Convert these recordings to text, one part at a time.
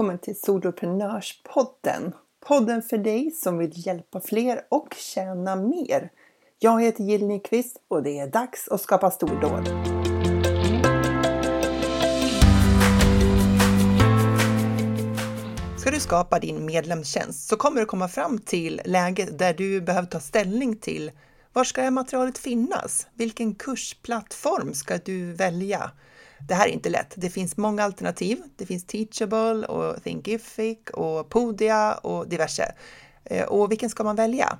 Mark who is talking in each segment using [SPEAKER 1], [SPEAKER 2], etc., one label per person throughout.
[SPEAKER 1] välkommen till Soloprenörspodden. Podden för dig som vill hjälpa fler och tjäna mer. Jag heter Jill Nyqvist och det är dags att skapa stordåd. Ska du skapa din medlemstjänst så kommer du komma fram till läget där du behöver ta ställning till var ska det materialet finnas? Vilken kursplattform ska du välja? Det här är inte lätt. Det finns många alternativ. Det finns Teachable och Thinkific och Podia och diverse. Eh, och vilken ska man välja?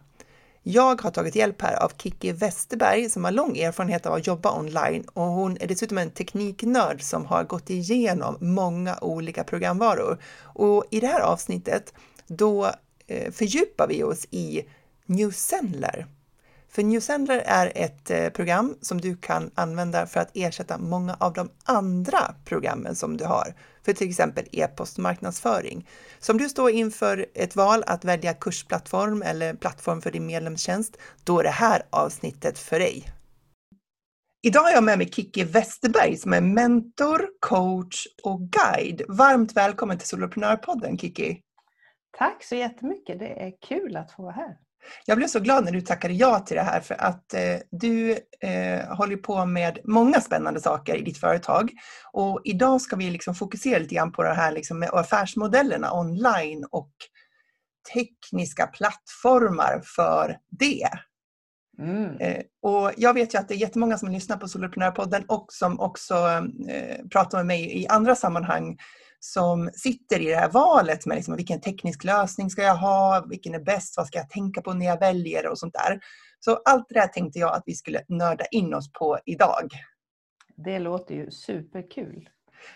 [SPEAKER 1] Jag har tagit hjälp här av Kiki Westerberg som har lång erfarenhet av att jobba online och hon är dessutom en tekniknörd som har gått igenom många olika programvaror. Och i det här avsnittet då eh, fördjupar vi oss i New Sendler. För Newsendler är ett eh, program som du kan använda för att ersätta många av de andra programmen som du har, för till exempel e-postmarknadsföring. Så om du står inför ett val att välja kursplattform eller plattform för din medlemstjänst, då är det här avsnittet för dig. Idag har jag med mig Kiki Westerberg som är mentor, coach och guide. Varmt välkommen till Soloprenörpodden Kiki!
[SPEAKER 2] Tack så jättemycket! Det är kul att få vara här.
[SPEAKER 1] Jag blev så glad när du tackade ja till det här för att eh, du eh, håller på med många spännande saker i ditt företag. Och idag ska vi liksom fokusera lite grann på det här liksom med affärsmodellerna online och tekniska plattformar för det. Mm. Eh, och jag vet ju att det är jättemånga som lyssnar på Soloprenörpodden och som också eh, pratar med mig i andra sammanhang som sitter i det här valet med liksom, vilken teknisk lösning ska jag ha, vilken är bäst, vad ska jag tänka på när jag väljer och sånt där. Så allt det där tänkte jag att vi skulle nörda in oss på idag.
[SPEAKER 2] Det låter ju superkul.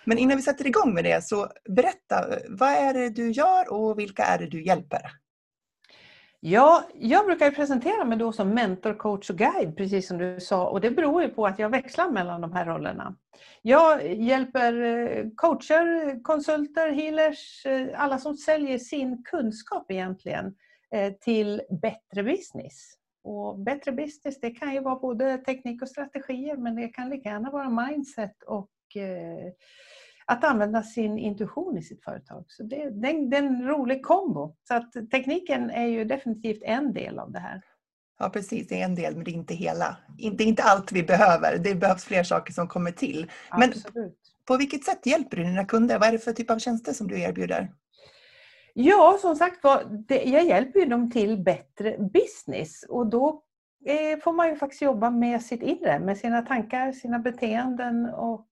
[SPEAKER 1] Men innan vi sätter igång med det så berätta, vad är det du gör och vilka är det du hjälper?
[SPEAKER 2] Ja, jag brukar presentera mig då som mentor, coach och guide, precis som du sa. Och det beror ju på att jag växlar mellan de här rollerna. Jag hjälper eh, coacher, konsulter, healers, eh, alla som säljer sin kunskap egentligen eh, till bättre business. Och bättre business det kan ju vara både teknik och strategier men det kan lika gärna vara mindset och att använda sin intuition i sitt företag. Så det, det, det är en rolig kombo. Så att tekniken är ju definitivt en del av det här.
[SPEAKER 1] Ja precis, det är en del men det är inte hela. Det är inte allt vi behöver. Det behövs fler saker som kommer till. Men Absolut. på vilket sätt hjälper du dina kunder? Vad är det för typ av tjänster som du erbjuder?
[SPEAKER 2] Ja, som sagt jag hjälper ju dem till bättre business och då eh, får man ju faktiskt jobba med sitt inre, med sina tankar, sina beteenden och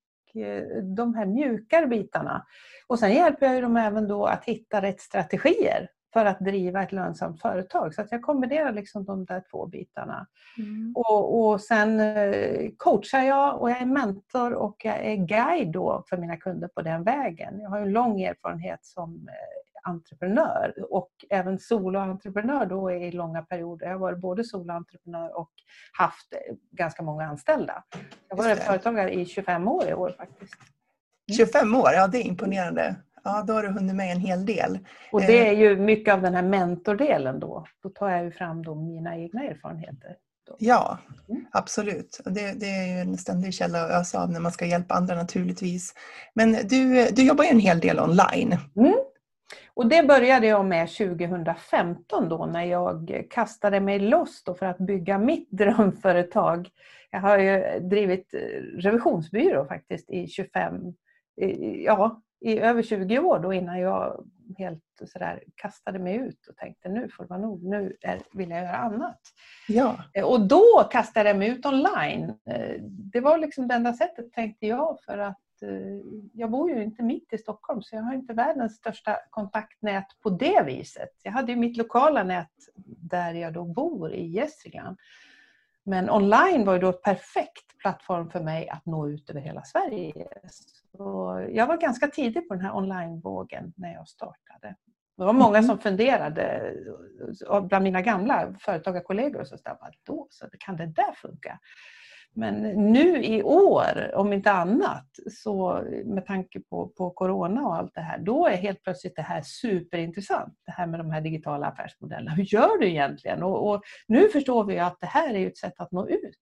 [SPEAKER 2] de här mjukare bitarna. Och sen hjälper jag dem även då att hitta rätt strategier för att driva ett lönsamt företag. Så att jag kombinerar liksom de där två bitarna. Mm. Och, och sen eh, coachar jag och jag är mentor och jag är guide då för mina kunder på den vägen. Jag har en lång erfarenhet som eh, entreprenör och även soloentreprenör då i långa perioder. Jag har varit både soloentreprenör och haft ganska många anställda. Jag har varit företagare i 25 år i år faktiskt.
[SPEAKER 1] 25 år, ja det är imponerande. Ja, då har du hunnit med en hel del.
[SPEAKER 2] Och det är ju mycket av den här mentordelen då. Då tar jag ju fram då mina egna erfarenheter.
[SPEAKER 1] Ja, mm. absolut. Det, det, är ju en ständig källa att ösa av när man ska hjälpa andra naturligtvis. Men du, du jobbar ju en hel del online. Mm.
[SPEAKER 2] Och det började jag med 2015 då när jag kastade mig loss för att bygga mitt drömföretag. Jag har ju drivit revisionsbyrå faktiskt i 25, ja, i över 20 år då innan jag helt sådär kastade mig ut och tänkte nu får det vara nog, nu vill jag göra annat. Ja. Och då kastade jag mig ut online. Det var liksom det enda sättet tänkte jag för att Eh, jag bor ju inte mitt i Stockholm så jag har inte världens största kontaktnät på det viset. Jag hade ju mitt lokala nät där jag då bor i Gästrikland. Men online var ju då en perfekt plattform för mig att nå ut över hela Sverige. Så jag var ganska tidig på den här onlinevågen när jag startade. Det var många mm. som funderade, bland mina gamla företagarkollegor, så då så kan det där funka? Men nu i år, om inte annat, så med tanke på, på Corona och allt det här, då är helt plötsligt det här superintressant. Det här med de här digitala affärsmodellerna. Hur gör du egentligen? Och, och nu förstår vi att det här är ett sätt att nå ut.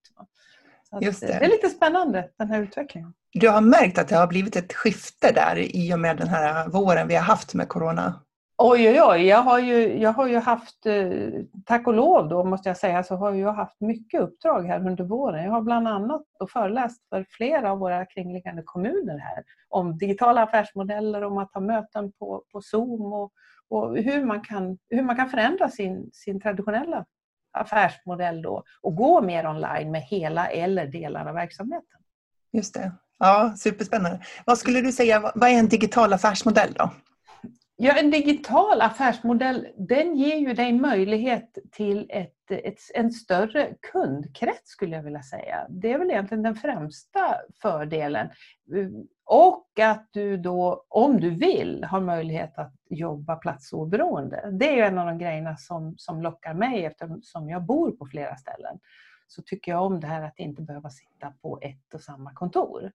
[SPEAKER 2] Det.
[SPEAKER 1] det
[SPEAKER 2] är lite spännande den här utvecklingen.
[SPEAKER 1] Du har märkt att det har blivit ett skifte där i och med den här våren vi har haft med Corona?
[SPEAKER 2] Oj, oj, oj. Jag har ju, jag har ju haft, eh, tack och lov då måste jag säga, så har jag haft mycket uppdrag här under våren. Jag har bland annat föreläst för flera av våra kringliggande kommuner här om digitala affärsmodeller, om att ha möten på, på Zoom och, och hur, man kan, hur man kan förändra sin, sin traditionella affärsmodell då och gå mer online med hela eller delar av verksamheten.
[SPEAKER 1] Just det. Ja, superspännande. Vad skulle du säga, vad är en digital affärsmodell då?
[SPEAKER 2] Ja, en digital affärsmodell den ger ju dig möjlighet till ett, ett, en större kundkrets skulle jag vilja säga. Det är väl egentligen den främsta fördelen. Och att du då, om du vill, har möjlighet att jobba platsoberoende. Det är ju en av de grejerna som, som lockar mig eftersom jag bor på flera ställen så tycker jag om det här att inte behöva sitta på ett och samma kontor.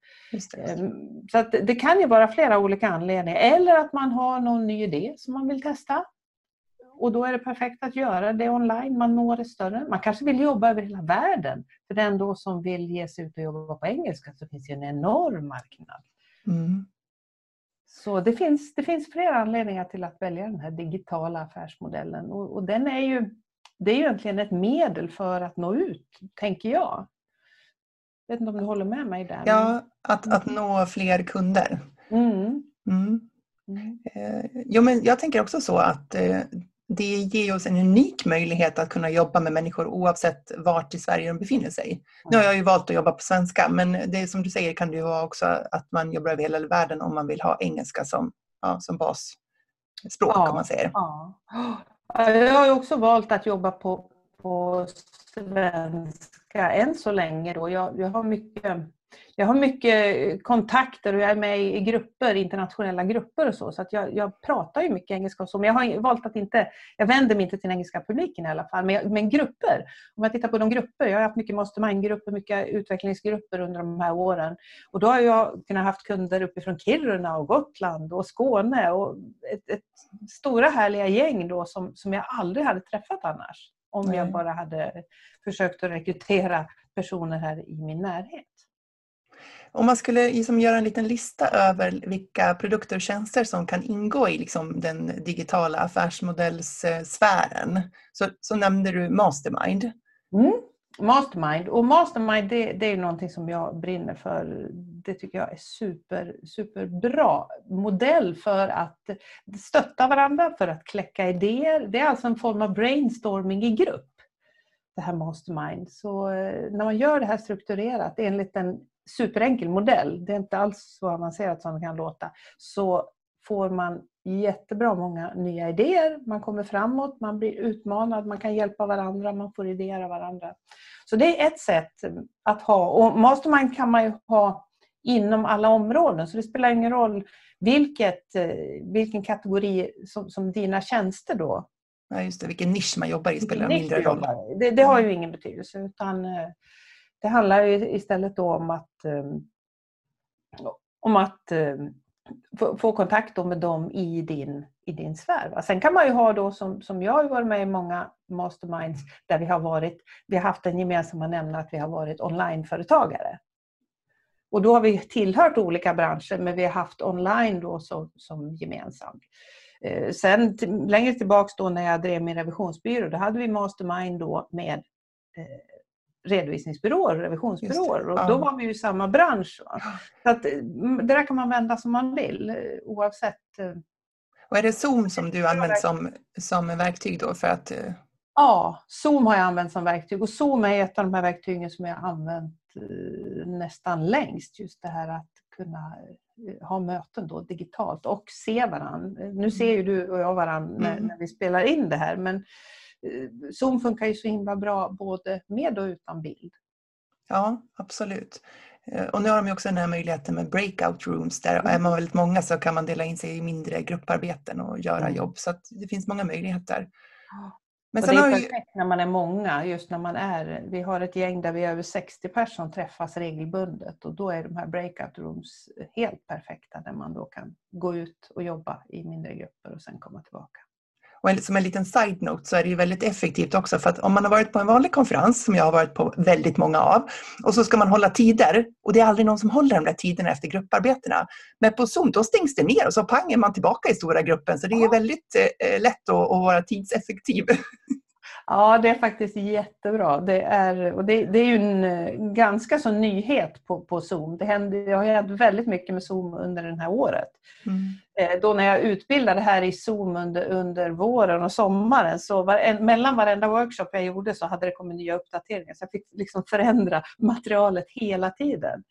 [SPEAKER 2] Ehm, så att det kan ju vara flera olika anledningar. Eller att man har någon ny idé som man vill testa. Och då är det perfekt att göra det online, man når det större. Man kanske vill jobba över hela världen. För den då som vill ge sig ut och jobba på engelska så finns det en enorm marknad. Mm. Så det finns, det finns flera anledningar till att välja den här digitala affärsmodellen. Och, och den är ju det är ju egentligen ett medel för att nå ut, tänker jag. Jag vet inte om du håller med mig där?
[SPEAKER 1] Ja, att, att nå fler kunder. Mm. Mm. Mm. Eh, jo, men jag tänker också så att eh, det ger oss en unik möjlighet att kunna jobba med människor oavsett vart i Sverige de befinner sig. Nu har jag ju valt att jobba på svenska men det som du säger kan det ju vara också att man jobbar över hela världen om man vill ha engelska som, ja, som basspråk ja, om man säger. Ja.
[SPEAKER 2] Jag har också valt att jobba på, på svenska än så länge. Då. Jag, jag, har mycket, jag har mycket kontakter och jag är med i grupper, internationella grupper och så. Så att jag, jag pratar ju mycket engelska och så. Men jag har valt att inte, jag vänder mig inte till den engelska publiken i alla fall. Men, men grupper, om jag tittar på de grupper, jag har haft mycket mastermind-grupper, mycket utvecklingsgrupper under de här åren. Och då har jag kunnat haft kunder uppifrån Kiruna och Gotland och Skåne och ett, ett stora härliga gäng då som, som jag aldrig hade träffat annars. Om Nej. jag bara hade försökt att rekrytera personer här i min närhet.
[SPEAKER 1] Om man skulle liksom göra en liten lista över vilka produkter och tjänster som kan ingå i liksom den digitala affärsmodellssfären så, så nämnde du Mastermind.
[SPEAKER 2] Mm. Mastermind. Och Mastermind det, det är någonting som jag brinner för. Det tycker jag är super, superbra modell för att stötta varandra, för att kläcka idéer. Det är alltså en form av brainstorming i grupp, det här Mastermind. Så eh, när man gör det här strukturerat enligt en superenkel modell, det är inte alls så avancerat som det kan låta, så får man jättebra många nya idéer, man kommer framåt, man blir utmanad, man kan hjälpa varandra, man får idéer av varandra. Så det är ett sätt att ha, och Mastermind kan man ju ha inom alla områden, så det spelar ingen roll vilket, eh, vilken kategori som, som dina tjänster då
[SPEAKER 1] Ja, just det. Vilken nisch man jobbar i spelar mindre roll.
[SPEAKER 2] Det, det, har ju ingen betydelse utan eh, det handlar istället då om att, ehm, om att ehm, få, kontakt med dem i din, i din sfär. Sen kan man ju ha då som, som jag har varit med i många masterminds där vi har varit, vi har haft den gemensamma nämnaren att vi har varit onlineföretagare. Och då har vi tillhört olika branscher men vi har haft online då som, som gemensamt. Eh, sen längre tillbaks då när jag drev min revisionsbyrå, då hade vi mastermind då med eh, redovisningsbyråer och revisionsbyråer. Och då var vi ju i samma bransch. Så att, mm, det där kan man vända som man vill eh, oavsett. Eh,
[SPEAKER 1] och är det Zoom som du använt som, som verktyg då för att... Eh,
[SPEAKER 2] ja, Zoom har jag använt som verktyg och Zoom är ett av de här verktygen som jag har använt nästan längst. Just det här att kunna ha möten då digitalt och se varandra. Nu ser ju du och jag varandra när, mm. när vi spelar in det här men Zoom funkar ju så himla bra både med och utan bild.
[SPEAKER 1] Ja, absolut. Eh, och nu har de också den här möjligheten med breakout rooms. Där mm. är man väldigt många så kan man dela in sig i mindre grupparbeten och göra mm. jobb. Så det finns många möjligheter.
[SPEAKER 2] Men och det är perfekt vi... när man är många, just när man är, vi har ett gäng där vi är över 60 personer som träffas regelbundet och då är de här breakout rooms helt perfekta där man då kan gå ut och jobba i mindre grupper och sen komma tillbaka.
[SPEAKER 1] Och som en liten side-note så är det ju väldigt effektivt också för att om man har varit på en vanlig konferens, som jag har varit på väldigt många av, och så ska man hålla tider och det är aldrig någon som håller de där tiderna efter grupparbetena. Men på Zoom då stängs det ner och så pang är man tillbaka i stora gruppen så det är väldigt eh, lätt att, att vara tidseffektiv.
[SPEAKER 2] Ja, det är faktiskt jättebra. Det är, och det, det är ju en eh, ganska så nyhet på, på Zoom. Det, händer, det har hänt väldigt mycket med Zoom under det här året. Mm. Eh, då när jag utbildade här i Zoom under, under våren och sommaren, så var, mellan varenda workshop jag gjorde så hade det kommit nya uppdateringar. Så jag fick liksom förändra materialet hela tiden.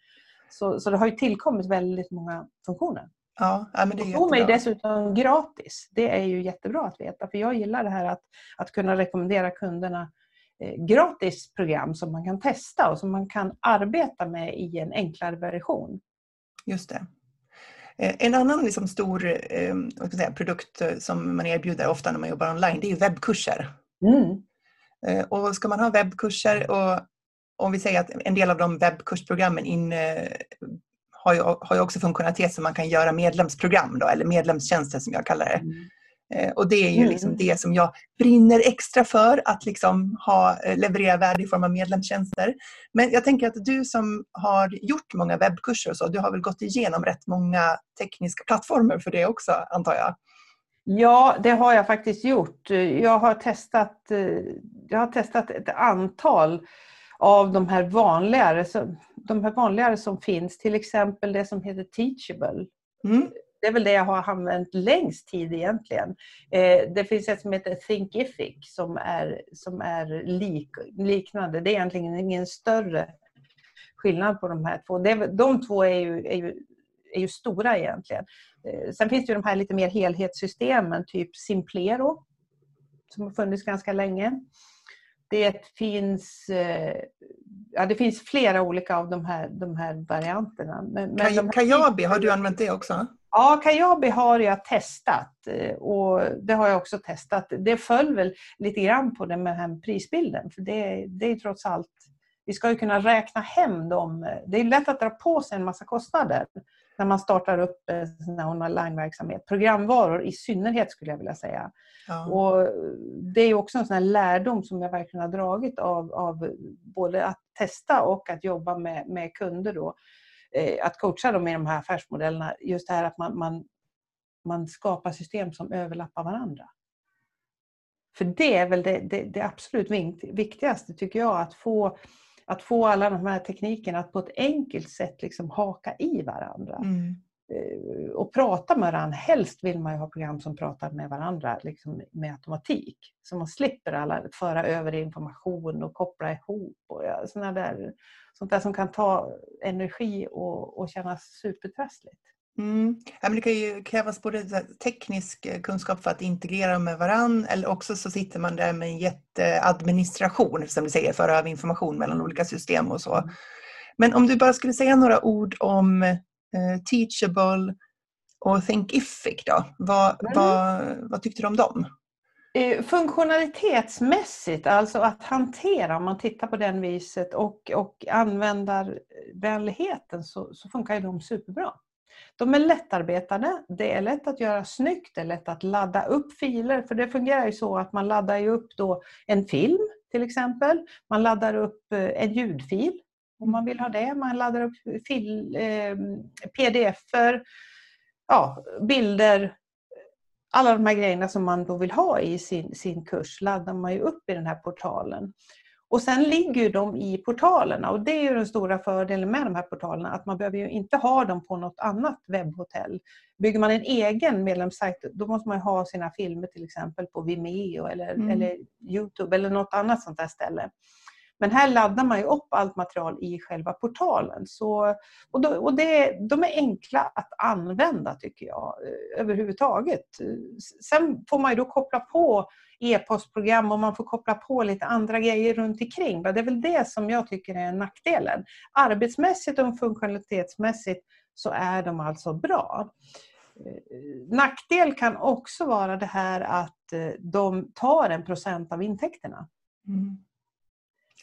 [SPEAKER 2] Så, så det har ju tillkommit väldigt många funktioner.
[SPEAKER 1] Ja, men det är
[SPEAKER 2] Zoom är dessutom gratis. Det är ju jättebra att veta för jag gillar det här att, att kunna rekommendera kunderna eh, gratis program som man kan testa och som man kan arbeta med i en enklare version.
[SPEAKER 1] Just det. Eh, en annan liksom stor eh, säga, produkt som man erbjuder ofta när man jobbar online det är webbkurser. Mm. Och ska man ha webbkurser och om vi säger att en del av de webbkursprogrammen in, har ju, har ju också funktionalitet som man kan göra medlemsprogram då, eller medlemstjänster som jag kallar det. Mm. Eh, och det är ju liksom mm. det som jag brinner extra för, att liksom ha, eh, leverera värde i form av medlemstjänster. Men jag tänker att du som har gjort många webbkurser och så, du har väl gått igenom rätt många tekniska plattformar för det också, antar jag?
[SPEAKER 2] Ja, det har jag faktiskt gjort. Jag har testat, eh, jag har testat ett antal av de här vanligare, de här vanligare som finns, till exempel det som heter Teachable. Mm. Det är väl det jag har använt längst tid egentligen. Eh, det finns ett som heter Thinkific som är, som är lik, liknande. Det är egentligen ingen större skillnad på de här två. Det, de två är ju, är ju, är ju stora egentligen. Eh, sen finns det ju de här lite mer helhetssystemen, typ Simplero, som har funnits ganska länge. Det finns, eh, ja, det finns flera olika av de här, de här varianterna.
[SPEAKER 1] Men, men Kaj, Kajabi, har du använt det också?
[SPEAKER 2] Ja, Kajabi har jag testat eh, och det har jag också testat. Det föll väl lite grann på det med den prisbilden för det, det är trots allt vi ska ju kunna räkna hem dem. Det är lätt att dra på sig en massa kostnader när man startar upp online-verksamhet. Programvaror i synnerhet skulle jag vilja säga. Ja. Och det är också en sån lärdom som jag verkligen har dragit av, av både att testa och att jobba med, med kunder. Då. Eh, att coacha dem i de här affärsmodellerna. Just det här att man, man, man skapar system som överlappar varandra. För det är väl det, det, det absolut viktigaste tycker jag, att få att få alla de här teknikerna att på ett enkelt sätt liksom haka i varandra. Mm. Eh, och prata med varandra. Helst vill man ju ha program som pratar med varandra liksom med automatik. Så man slipper alla föra över information och koppla ihop. Och såna där, sånt där som kan ta energi och, och kännas supertrassligt.
[SPEAKER 1] Mm. Det kan ju krävas både teknisk eh, kunskap för att integrera dem med varann eller också så sitter man där med en jätteadministration som du säger, föra över information mellan olika system och så. Mm. Men om du bara skulle säga några ord om eh, Teachable och Thinkific då. Vad, mm. vad, vad tyckte du om dem?
[SPEAKER 2] Eh, funktionalitetsmässigt, alltså att hantera om man tittar på den viset och, och användarvänligheten så, så funkar de superbra. De är lättarbetade, det är lätt att göra snyggt, det är lätt att ladda upp filer, för det fungerar ju så att man laddar upp då en film till exempel. Man laddar upp eh, en ljudfil om man vill ha det. Man laddar upp fil, eh, pdf-er, ja, bilder. Alla de här grejerna som man då vill ha i sin, sin kurs laddar man ju upp i den här portalen. Och sen ligger de i portalerna och det är den stora fördelen med de här portalerna att man behöver ju inte ha dem på något annat webbhotell. Bygger man en egen medlemssajt då måste man ha sina filmer till exempel på Vimeo eller, mm. eller Youtube eller något annat sånt där ställe. Men här laddar man ju upp allt material i själva portalen. Så, och då, och det, de är enkla att använda tycker jag överhuvudtaget. Sen får man ju då koppla på e-postprogram och man får koppla på lite andra grejer runt omkring. Det är väl det som jag tycker är nackdelen. Arbetsmässigt och funktionalitetsmässigt så är de alltså bra. Nackdel kan också vara det här att eh, de tar en procent av intäkterna. Mm.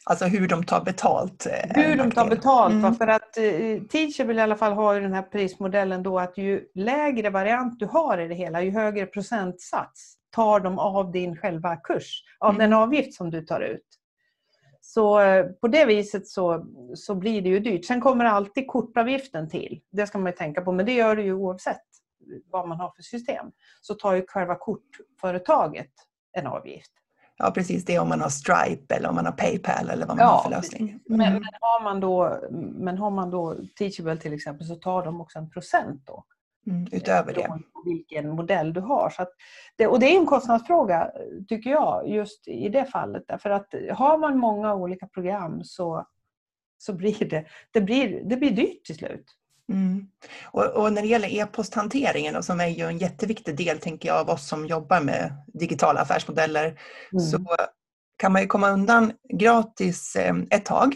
[SPEAKER 1] Alltså hur de tar betalt.
[SPEAKER 2] Eh, hur de tar betalt. Mm. För att eh, Teachable i alla fall har den här prismodellen då att ju lägre variant du har i det hela, ju högre procentsats tar de av din själva kurs, av
[SPEAKER 1] Mm.
[SPEAKER 2] den avgift som du tar ut. Så eh, på det viset så, så blir det ju dyrt. Sen kommer alltid kortavgiften till. Det ska man ju tänka på, men det gör det ju oavsett vad man har för system. Så tar ju själva kortföretaget en avgift.
[SPEAKER 1] Ja, precis. Det är om man har Stripe eller om man har Paypal eller vad man
[SPEAKER 2] Ja,
[SPEAKER 1] har för lösning.
[SPEAKER 2] Men,
[SPEAKER 1] Mm.
[SPEAKER 2] men, har man då, men har man då Teachable till exempel så tar de också en procent då.
[SPEAKER 1] Mm. Utöver det.
[SPEAKER 2] på vilken modell du har. Så det, och det är en kostnadsfråga tycker jag just i det fallet. Därför att har man många olika program så, så blir det, det, blir, det blir dyrt till slut.
[SPEAKER 1] Mm. Och, och när det gäller e-posthanteringen, som är ju en jätteviktig del tänker jag av oss som jobbar med digitala affärsmodeller, så kan man ju komma undan gratis eh, ett tag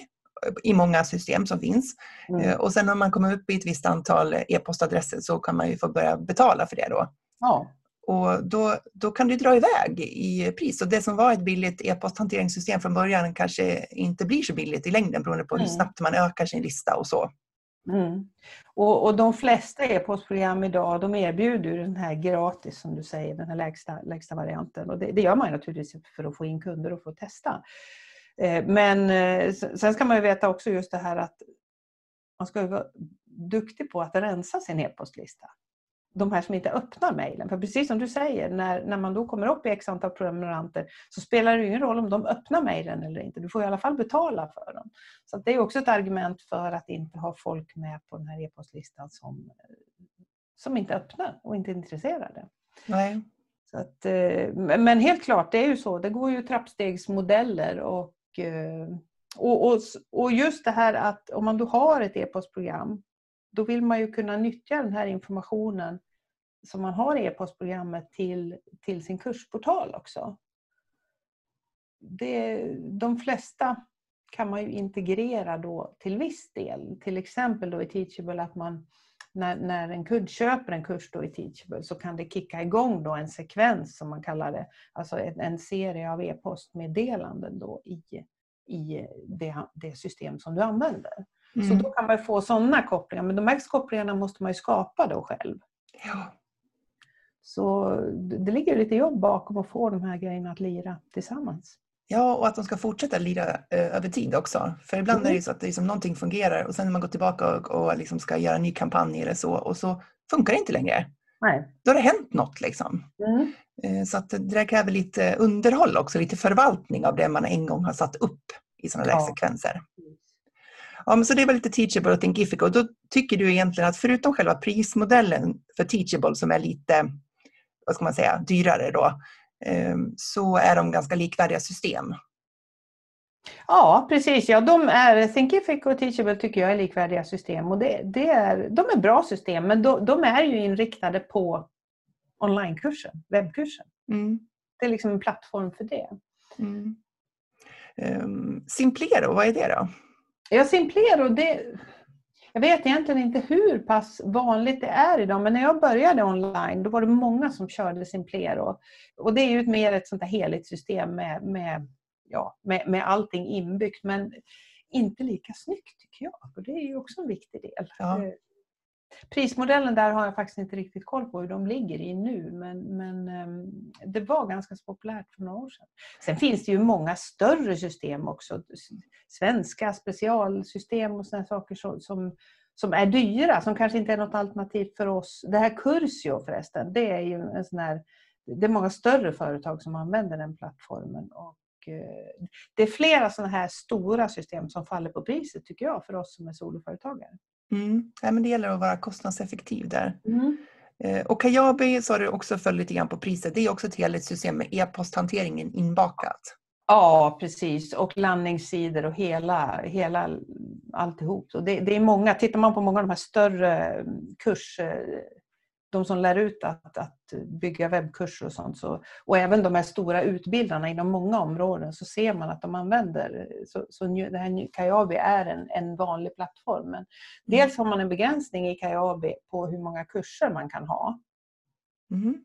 [SPEAKER 1] i många system som finns.
[SPEAKER 2] Mm.
[SPEAKER 1] Eh, Och sen när man kommer upp i ett visst antal e-postadresser så kan man ju få börja betala för det då.
[SPEAKER 2] Ja.
[SPEAKER 1] Och då, då kan det dra iväg i pris. Och det som var ett billigt e-posthanteringssystem från början kanske inte blir så billigt i längden beroende på hur
[SPEAKER 2] Mm.
[SPEAKER 1] snabbt man ökar sin lista och så.
[SPEAKER 2] Mm. Och, och de flesta e-postprogram idag de erbjuder ju den här gratis som du säger, den här lägsta, lägsta varianten. Och det, det gör man ju naturligtvis för att få in kunder och få testa. Eh, Men eh, sen ska man ju veta också just det här att man ska vara duktig på att rensa sin e-postlista. De här som inte öppnar mejlen. För precis som du säger, när, när man då kommer upp i x antal prenumeranter så spelar det ingen roll om de öppnar mejlen eller inte. Du får i alla fall betala för dem. Så det är också ett argument för att inte ha folk med på den här e-postlistan som, som inte öppnar och inte är intresserade.
[SPEAKER 1] Nej.
[SPEAKER 2] Så att, eh, men helt klart, det är ju så. Det går ju trappstegsmodeller och, eh, Eh, och, och, och just det här att om man då har ett e-postprogram då vill man ju kunna nyttja den här informationen som man har i e-postprogrammet till, till sin kursportal också. Det, de flesta kan man ju integrera då till viss del. Till exempel då i Teachable att man när, när en kund köper en kurs då i Teachable så kan det kicka igång då en sekvens som man kallar det. Alltså en, en serie av e-postmeddelanden då i, i det, det system som du använder. Så
[SPEAKER 1] Mm.
[SPEAKER 2] då kan man få sådana kopplingar. Men de här kopplingarna måste man ju skapa då själv.
[SPEAKER 1] Ja.
[SPEAKER 2] Så det det ligger lite jobb bakom att få de här grejerna att lira tillsammans.
[SPEAKER 1] Ja, och att de ska fortsätta lira eh, över tid också. För ibland
[SPEAKER 2] Mm.
[SPEAKER 1] är det ju så att det är som någonting fungerar och sen när man går tillbaka och, och liksom ska göra en ny kampanj eller så och så funkar det inte längre.
[SPEAKER 2] Nej.
[SPEAKER 1] Då har det hänt något liksom.
[SPEAKER 2] Mm.
[SPEAKER 1] Eh, Så att det där kräver lite underhåll också, lite förvaltning av det man en gång har satt upp i sådana där
[SPEAKER 2] Ja.
[SPEAKER 1] sekvenser. Ja, men så det var lite Teachable och Thinkific och då tycker du egentligen att förutom själva prismodellen för Teachable som är lite, vad ska man säga, dyrare då, så är de ganska likvärdiga system.
[SPEAKER 2] Ja, precis. Ja, de är, Thinkific och Teachable tycker jag är likvärdiga system. Och det, det är, de är bra system, men de, de är ju inriktade på onlinekursen, webbkursen.
[SPEAKER 1] Mm.
[SPEAKER 2] Det är liksom en plattform för det.
[SPEAKER 1] Mm. Um, Simplero, vad är det då?
[SPEAKER 2] Ja, Simplero, det, jag vet egentligen inte hur pass vanligt det är idag, men när jag började online då var det många som körde Simplero. Och det är ju mer ett sånt här heligt system med, med, ja, med, med allting inbyggt, men inte lika snyggt tycker jag. Och det är ju också en viktig del.
[SPEAKER 1] Ja.
[SPEAKER 2] Prismodellen där har jag faktiskt inte riktigt koll på hur de ligger i nu, men, men ehm, det var ganska så populärt för några år sedan. Sen finns det ju många större system också. Svenska specialsystem och sådana saker som, som, är dyra, som kanske inte är något alternativ för oss. Det här Cursio förresten, det är ju en sån här, det är många större företag som använder den plattformen. Och eh, det är flera sådana här stora system som faller på priset tycker jag för oss som är soloföretagare.
[SPEAKER 1] Mm. Ja, men det gäller att vara kostnadseffektiv där. Eh, Och Kajabi har du också följt lite grann på priset. Det är också ett helhetssystem med e-posthanteringen inbakat.
[SPEAKER 2] Ja, precis. Och landningssidor och hela, hela alltihop. Så det, det är många, tittar man på många av de här större kurs, de som lär ut att, att bygga webbkurser och sånt, så, och även de här stora utbildarna inom många områden, så ser man att de använder, så, så det här Kajabi är en, en vanlig plattform. Men dels har man en begränsning i Kajabi på hur många kurser man kan ha.
[SPEAKER 1] Mm.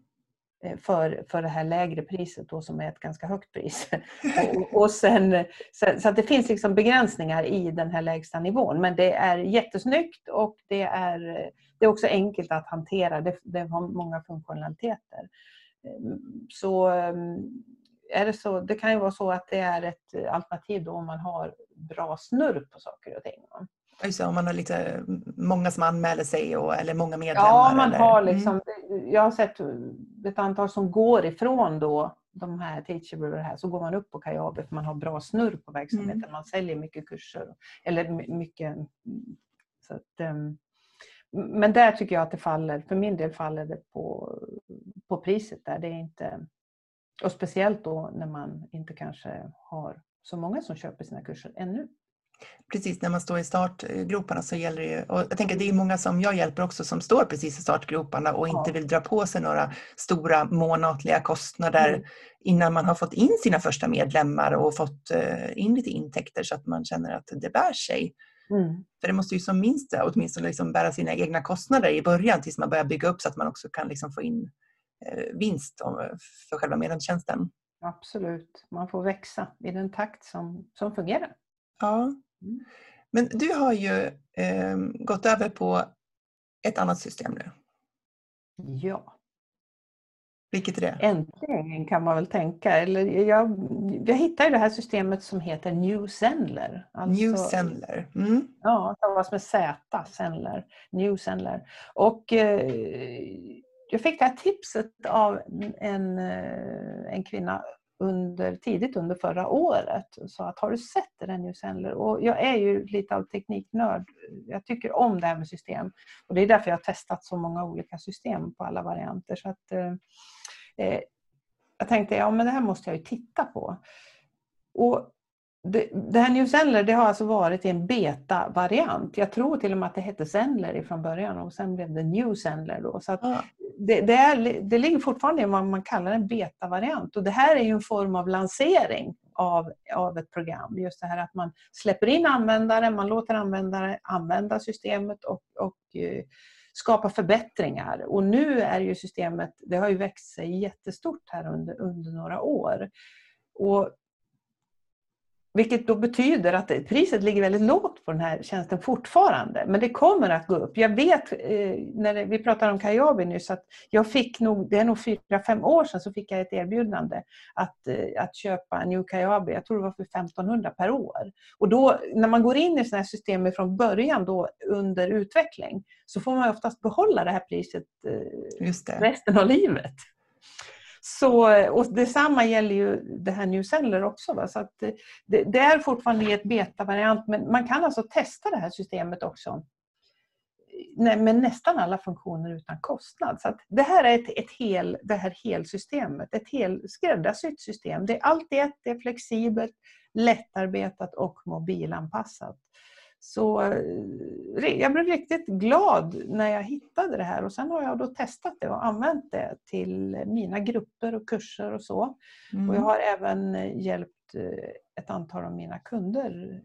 [SPEAKER 2] för, för det här lägre priset då, som är ett ganska högt pris. och, och sen, så, så att det finns liksom begränsningar i den här lägsta nivån. Men det är jättesnyggt och det är, det är också enkelt att hantera. Det, det har många funktionaliteter. så är det så, det kan ju vara så att det är ett alternativ då om man har bra snurr på saker och ting.
[SPEAKER 1] Just om man har lite många som anmäler sig och, eller många medlemmar?
[SPEAKER 2] Ja, man
[SPEAKER 1] eller?
[SPEAKER 2] har mm. liksom, mm. jag har sett ett antal som går ifrån då de här teachable här, så går man upp på Kajabi för man har bra snurr på verksamheten. Mm. Man säljer mycket kurser. Eller mycket, så att, um, men där tycker jag att det faller, för min del faller det på, på priset där. Det är inte, och speciellt då när man inte kanske har så många som köper sina kurser ännu.
[SPEAKER 1] Precis, när man står i startgroparna så gäller det och jag tänker det är många som jag hjälper också som står precis i startgroparna och inte vill dra på sig några stora månatliga kostnader mm. innan man har fått in sina första medlemmar och fått eh, in lite intäkter så att man känner att det bär sig. Mm. För det måste ju som minst åtminstone liksom bära sina egna kostnader i början tills man börjar bygga upp så att man också kan liksom få in eh, vinst för själva medlemstjänsten.
[SPEAKER 2] Absolut, man får växa i den takt som, som fungerar.
[SPEAKER 1] Ja. Mm. Men du har ju eh, gått över på ett annat system nu.
[SPEAKER 2] Ja.
[SPEAKER 1] Vilket är det?
[SPEAKER 2] Äntligen kan man väl tänka. Eller jag, jag hittade det här systemet som heter New Zenler.
[SPEAKER 1] Alltså, New Zenler. Mm.
[SPEAKER 2] Ja, det var med Z, Zenler. New Zenler. Och eh, jag fick det här tipset av en, eh, en kvinna under, tidigt under förra året och sa att har du sett det där New Sandler? Och jag är ju lite av tekniknörd. Jag tycker om det här med system och det är därför jag har testat så många olika system på alla varianter. Så att, eh, eh jag tänkte ja men det här måste jag ju titta på. Och det, det här New Zenler det har alltså varit en beta-variant. Jag tror till och med att det hette Zenler från början och sen blev det New Zenler. Då. Så ah. det, det, är, det ligger fortfarande i vad man kallar en beta-variant och det här är ju en form av lansering av, av ett program. Just det här att man släpper in användare, man låter användare använda systemet och, och uh, skapa förbättringar. Och nu är ju systemet, det har ju växt sig jättestort här under, under några år. Och vilket då betyder att priset ligger väldigt lågt på den här tjänsten fortfarande. Men det kommer att gå upp. Jag vet, eh, när vi pratade om Kajabi nyss, att jag fick nog, det är nog fyra, fem år sedan, så fick jag ett erbjudande att, eh, att köpa en New Kajabi. Jag tror det var för 1500 per år. Och då, när man går in i sådana här system från början då under utveckling, så får man oftast behålla det här priset eh, resten av livet. Så, och detsamma gäller ju det här New Seller också. Va? Så att det, det är fortfarande i ett beta-variant men man kan alltså testa det här systemet också med nästan alla funktioner utan kostnad. Så det här är ett, ett hel, det här helsystemet, ett hel skräddarsytt system. Det är allt i ett, det är flexibelt, lättarbetat och mobilanpassat. Så eh, jag blev riktigt glad när jag hittade det här och sen har jag då testat det och använt det till mina grupper och kurser och så. Mm. Och jag har även hjälpt eh, ett antal av mina kunder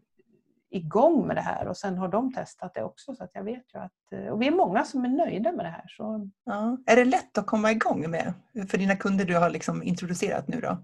[SPEAKER 2] igång med det här och sen har de testat det också så att jag vet ju att eh, och vi är många som är nöjda med det här. Så...
[SPEAKER 1] Ja. Är det lätt att komma igång med för dina kunder du har liksom introducerat nu då?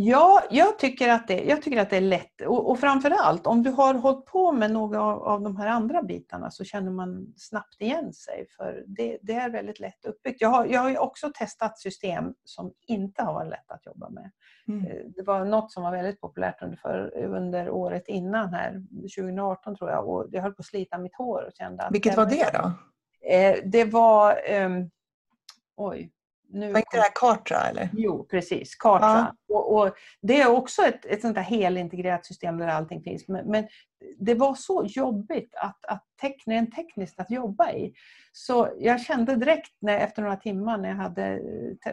[SPEAKER 2] Ja, jag tycker att det, jag tycker att det är lätt. Och, och framförallt om du har hållit på med några av, av de här andra bitarna så känner man snabbt igen sig. För det, det är väldigt lätt uppbyggt. Jag har, jag har också testat system som inte har varit lätt att jobba med. Mm. Eh, det var något som var väldigt populärt under, för, under året innan här, 2018 tror jag. Och jag höll på att slita mitt hår. Och kände att
[SPEAKER 1] Vilket var det då?
[SPEAKER 2] Eh, det var... Eh, oj,
[SPEAKER 1] nu var inte det här Kartra eller?
[SPEAKER 2] Jo, precis. Kartra. Ja. Och, och, det är också ett, ett sånt här helintegrerat system där allting finns. Men, men det var så jobbigt att, att tekn, tekniskt att jobba i. Så jag kände direkt när, efter några timmar när jag hade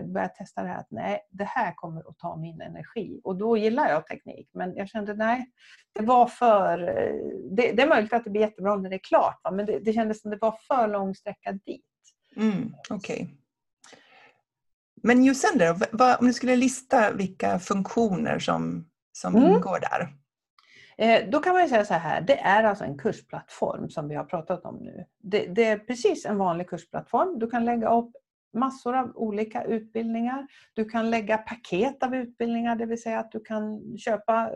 [SPEAKER 2] börjat testa det här att nej, det här kommer att ta min energi. Och då gillar jag teknik. Men jag kände nej, det var för... Det, det är möjligt att det blir jättebra när det är klart. Va? Men det, det kändes som det var för lång sträcka dit.
[SPEAKER 1] Mm, Okej. Okay. Men Newsender, vad, om du skulle lista vilka funktioner som, som mm. ingår där?
[SPEAKER 2] Eh, då kan man säga så här, det är alltså en kursplattform som vi har pratat om nu. Det, det, är precis en vanlig kursplattform. Du kan lägga upp massor av olika utbildningar. Du kan lägga paket av utbildningar, det vill säga att du kan köpa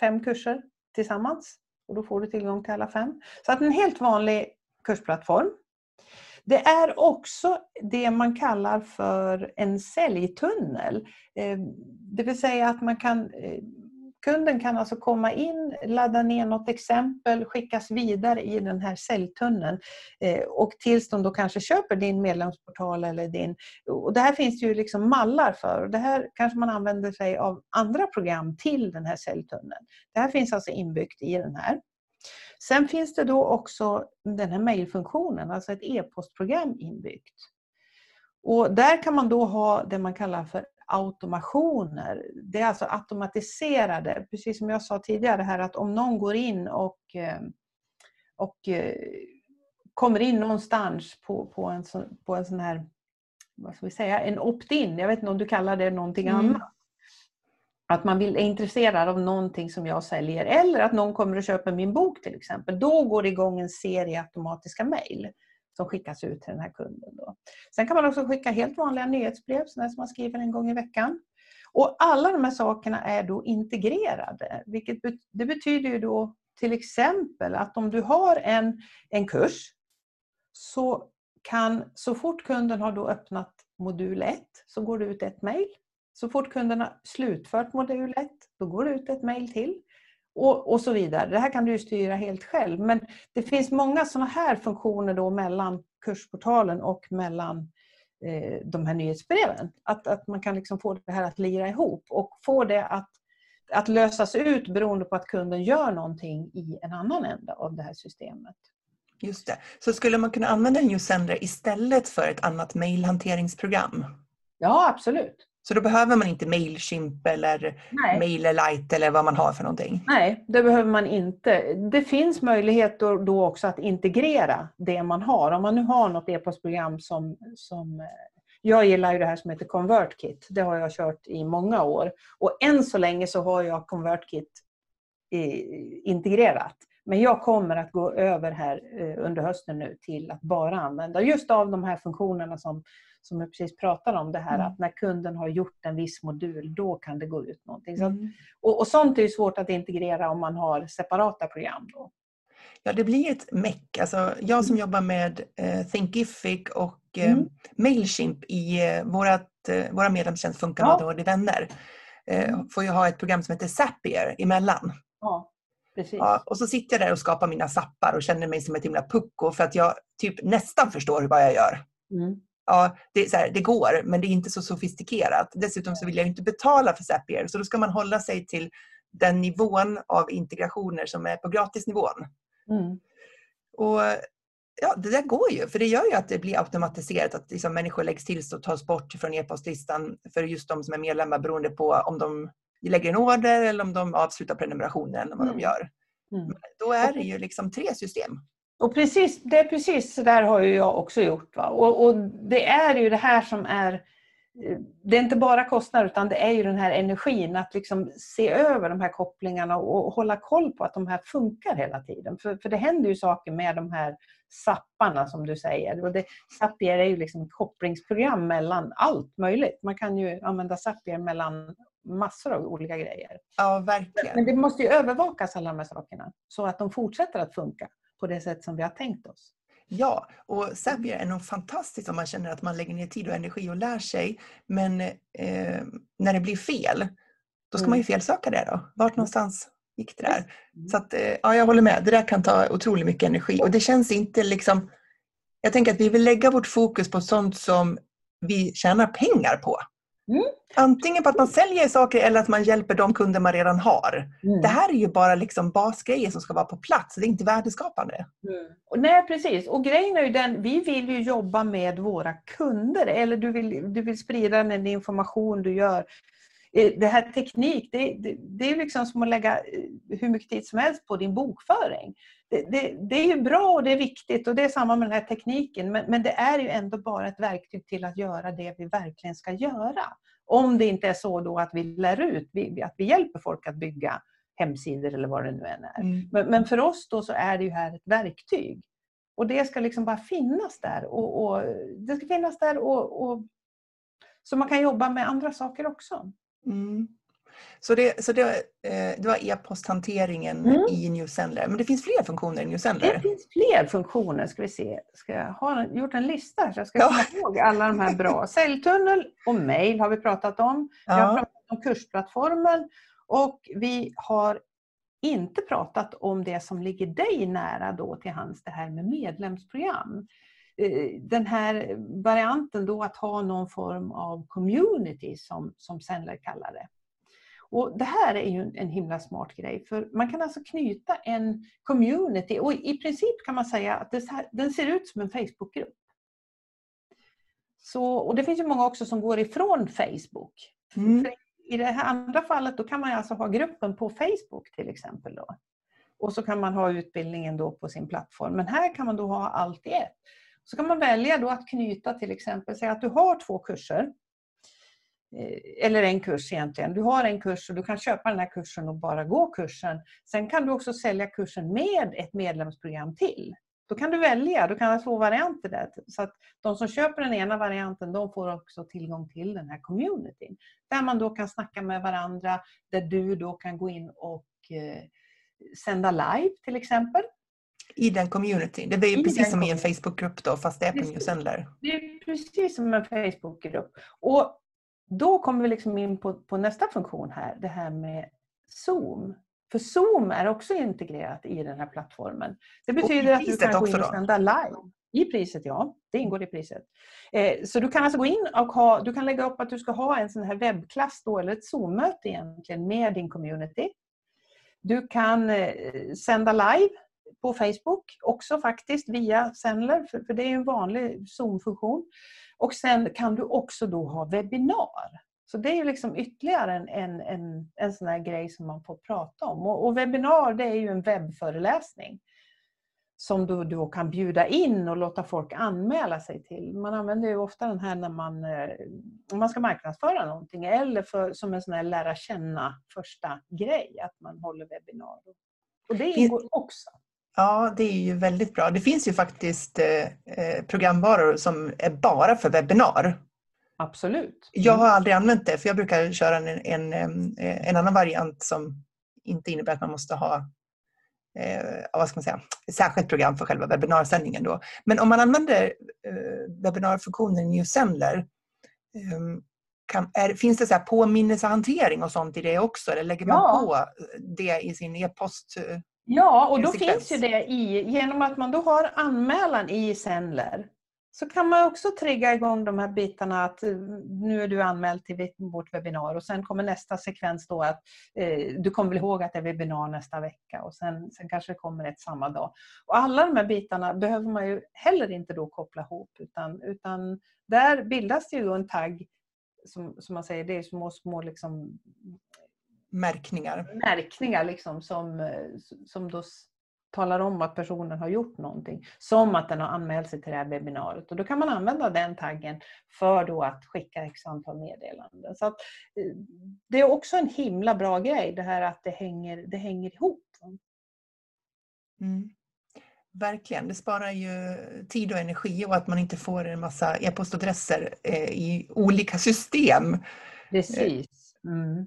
[SPEAKER 2] fem kurser tillsammans och då får du tillgång till alla fem. Så att en helt vanlig kursplattform det är också det man kallar för en säljtunnel. Eh, det vill säga att man kan eh, Kunden kan alltså komma in, ladda ner något exempel, skickas vidare i den här säljtunneln eh, och tills de då kanske köper din medlemsportal eller din... Och det här finns det ju liksom mallar för och det här kanske man använder sig av andra program till den här säljtunneln. Det här finns alltså inbyggt i den här. Sen finns det då också den här mejlfunktionen, alltså ett e-postprogram inbyggt. Och där kan man då ha det man kallar för automationer. Det är alltså automatiserade, precis som jag sa tidigare här att om någon går in och, eh, och eh, kommer in någonstans på, på, en, på en sån här, vad ska vi säga, en opt-in, jag vet inte om du kallar det någonting mm. annat. Att man vill, är intresserad av någonting som jag säljer eller att någon kommer och köper min bok till exempel. Då går det igång en serie automatiska mejl som skickas ut till den här kunden. Då. Sen kan man också skicka helt vanliga nyhetsbrev, som man skriver en gång i veckan. Och alla de här sakerna är då integrerade, vilket det betyder ju då till exempel att om du har en, en kurs så kan, så fort kunden har då öppnat modul 1 så går det ut ett mejl. Så fort kunden har slutfört modul 1 då går det ut ett mejl till och, och så vidare. Det här kan du styra helt själv. Men det finns många sådana här funktioner då mellan kursportalen och mellan eh, de här nyhetsbreven. Att, att man kan liksom få det här att lira ihop och få det att, att lösas ut beroende på att kunden gör någonting i en annan ände av det här systemet.
[SPEAKER 1] Just det. Så skulle man kunna använda en Usender istället för ett annat mejlhanteringsprogram?
[SPEAKER 2] Ja, absolut.
[SPEAKER 1] Så då behöver man inte Mailchimp eller Nej. MailerLite eller vad man har för någonting?
[SPEAKER 2] Nej, det behöver man inte. Det finns möjlighet då, då också att integrera det man har. Om man nu har något e-postprogram som, som jag gillar ju det här som heter ConvertKit. Det har jag kört i många år. Och än så länge så har jag ConvertKit integrerat. Men jag kommer att gå över här eh, under hösten nu till att bara använda just av de här funktionerna som som jag precis pratade om, det här mm. att när kunden har gjort en viss modul, då kan det gå ut någonting. Så att, mm. och, och, sånt är ju svårt att integrera om man har separata program. Då.
[SPEAKER 1] Ja, det blir ett meck. Alltså, jag som mm. jobbar med eh, Thinkific och eh, mm. Mailchimp i eh, vårat, eh, våra medlemstjänst Funkar ja. och vänner eh, mm. får ju ha ett program som heter Zapier emellan.
[SPEAKER 2] Ja. Precis.
[SPEAKER 1] Ja, och så sitter jag där och skapar mina zappar och känner mig som ett himla pucko för att jag typ nästan förstår vad jag gör. Mm ja, det, här, det, går, men det är inte så sofistikerat. Dessutom så vill jag inte betala för Zapier, så då ska man hålla sig till den nivån av integrationer som är på gratisnivån. Mm. Och ja, det där går ju, för det gör ju att det blir automatiserat, att liksom människor läggs till och tas bort från e-postlistan för just de som är medlemmar beroende på om de lägger en order eller om de avslutar prenumerationen vad mm. de gör. Mm. Då är det ju liksom tre system.
[SPEAKER 2] Och precis, det är precis så där har ju jag också gjort. Va? Och, och, det är ju det här som är det är inte bara kostnader utan det är ju den här energin att liksom se över de här kopplingarna och hålla koll på att de här funkar hela tiden. För, för det händer ju saker med de här sapparna som du säger. Och det, Zapier är ju liksom ett kopplingsprogram mellan allt möjligt. Man kan ju använda Zapier mellan massor av olika grejer.
[SPEAKER 1] Ja, verkligen.
[SPEAKER 2] Men det måste ju övervakas alla de här sakerna så att de fortsätter att funka på det sätt som vi har tänkt oss.
[SPEAKER 1] Ja, och Zapier är nog fantastiskt om man känner att man lägger ner tid och energi och lär sig. Men eh, när det blir fel, då ska mm. man ju mm. felsöka det då. Vart någonstans gick det där? Mm. Så att, eh, ja, jag håller med. Det där kan ta otroligt mycket energi och det känns inte liksom... Jag tänker att vi vill lägga vårt fokus på sånt som vi tjänar pengar på. Mm. Antingen på att man säljer saker eller att man hjälper de kunder man redan har. Mm. Det här är ju bara liksom basgrejer som ska vara på plats. Det är inte värdeskapande.
[SPEAKER 2] Mm. Nej, precis. Och grejen är ju den, vi vill ju jobba med våra kunder. Eller du vill, du vill sprida den information du gör. Det här teknik, det, det, det är liksom som att lägga eh, hur mycket tid som helst på din bokföring. Det, det, det, är ju bra och det är viktigt och det är samma med den här tekniken men, men det är ju ändå bara ett verktyg till att göra det vi verkligen ska göra. Om det inte är så då att vi lär ut, att vi hjälper folk att bygga hemsidor eller vad det nu än är. Mm. Men, men, för oss då så är det ju här ett verktyg. Och det ska liksom bara finnas där. Och, och det ska finnas där och, och, så man kan jobba med andra saker också. Mm.
[SPEAKER 1] Så det, så det, eh, det var e-posthanteringen mm. i New Sendler. Men det finns fler funktioner i New Sendler?
[SPEAKER 2] Det finns fler funktioner. Ska vi se. Ska jag ha gjort en lista så jag ska ja. komma ihåg alla de här bra. Säljtunnel och mail har vi pratat om. Ja. Vi har pratat om kursplattformen och vi har inte pratat om det som ligger dig nära då till hands, det här med medlemsprogram. Eh, den här varianten då att ha någon form av community som, som Sendler kallar det. Och Det här är ju en himla smart grej för man kan alltså knyta en community och i princip kan man säga att här, den ser ut som en Facebookgrupp. Så, och det finns ju många också som går ifrån Facebook. Mm. I det här andra fallet då kan man alltså ha gruppen på Facebook till exempel. Då. Och så kan man ha utbildningen då på sin plattform. Men här kan man då ha allt i ett. Så kan man välja då att knyta till exempel, säga att du har två kurser. Eh, eller en kurs egentligen. Du har en kurs och du kan köpa den här kursen och bara gå kursen. Sen kan du också sälja kursen med ett medlemsprogram till. Då kan du välja, du kan ha två varianter där. Så att de som köper den ena varianten de får också tillgång till den här communityn. Där man då kan snacka med varandra, där du då kan gå in och eh, sända live till exempel.
[SPEAKER 1] I den communityn? Det är ju precis som i en Facebookgrupp då fast det är på Newsender.
[SPEAKER 2] Det är precis som en Facebookgrupp. Och då kommer vi liksom in på, på nästa funktion här, det här med Zoom. För Zoom är också integrerat i den här plattformen. Det betyder att du kan gå in och sända live. I priset, ja. Det ingår i priset. Eh, så du kan alltså gå in och ha, du kan lägga upp att du ska ha en sån här webbklass då, eller ett Zoom-möte egentligen med din community. Du kan eh, sända live på Facebook också faktiskt via Sendler, för, för det är en vanlig Zoom-funktion. Och sen kan du också då ha webbinar. Så det är liksom ytterligare en, en, en, en sån här grej som man får prata om. Och, och webbinar det är ju en webbföreläsning som du då kan bjuda in och låta folk anmäla sig till. Man använder ju ofta den här när man, eh, om man ska marknadsföra någonting eller för, som en sån här lära känna första grej, att man håller webbinar. Och det ingår också.
[SPEAKER 1] Ja, det är ju väldigt bra. Det finns ju faktiskt eh, eh, programvaror som är bara för webbinar.
[SPEAKER 2] Absolut.
[SPEAKER 1] Jag har aldrig använt det för jag brukar köra en, en, en annan variant som inte innebär att man måste ha eh, vad ska man säga, ett särskilt program för själva webbinarsändningen. Då. Men om man använder eh, webbinarfunktionen i Newsendler eh, kan, är, finns det så här påminnelsehantering och sånt i det också? Eller lägger man ja. på det i sin e-post?
[SPEAKER 2] Ja, och då finns ju det i, genom att man då har anmälan i Sendler så kan man också trigga igång de här bitarna att eh, nu är du anmäld till vårt webbinar och sen kommer nästa sekvens då att eh, du kommer väl ihåg att det är webbinar nästa vecka och sen, sen kanske det kommer ett samma dag. Och alla de här bitarna behöver man ju heller inte då koppla ihop utan, utan där bildas det ju en tagg som, som man säger, det är små, små liksom,
[SPEAKER 1] märkningar,
[SPEAKER 2] märkningar liksom, som, eh, som då talar om att personen har gjort någonting. Som att den har anmält sig till det här webbinariet. Och då kan man använda den taggen för då att skicka x antal meddelanden. Så att, eh, det är också en himla bra grej det här att det hänger, det hänger ihop.
[SPEAKER 1] Mm. Verkligen, det sparar ju tid och energi och att man inte får en massa e-postadresser eh, i olika system.
[SPEAKER 2] Precis. Mm.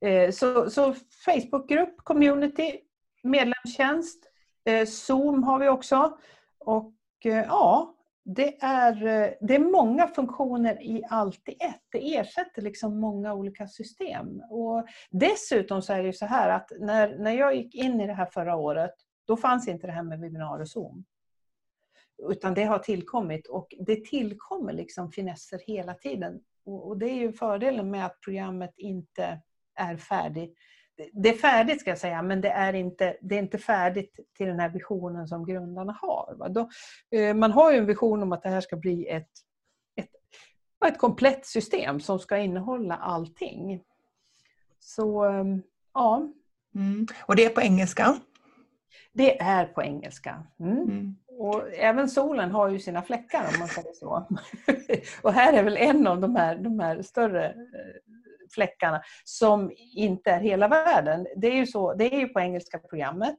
[SPEAKER 2] Eh, så, så Facebookgrupp, community, medlemstjänst. Eh, Zoom har vi också. Och eh, ja, det är, det är många funktioner i allt i ett. Det ersätter liksom många olika system. Och dessutom så är det så här att när, när jag gick in i det här förra året, då fanns inte det här med webbinar och Zoom. Utan det har tillkommit och det tillkommer liksom finesser hela tiden. Och, och det är ju fördelen med att programmet inte är färdigt. Det är färdigt ska jag säga, men det är inte, det är inte färdigt till den här visionen som grundarna har. Då, eh, man har ju en vision om att det här ska bli ett, ett, ett komplett system som ska innehålla allting. Så ehm, ja.
[SPEAKER 1] Mm. Och det är på engelska?
[SPEAKER 2] Det är på engelska. Mm. Mm. Och även solen har ju sina fläckar om man säger så. och här är väl en av de här, de här större eh, fläckarna som inte är hela världen. Det är ju, så, det är ju på engelska programmet.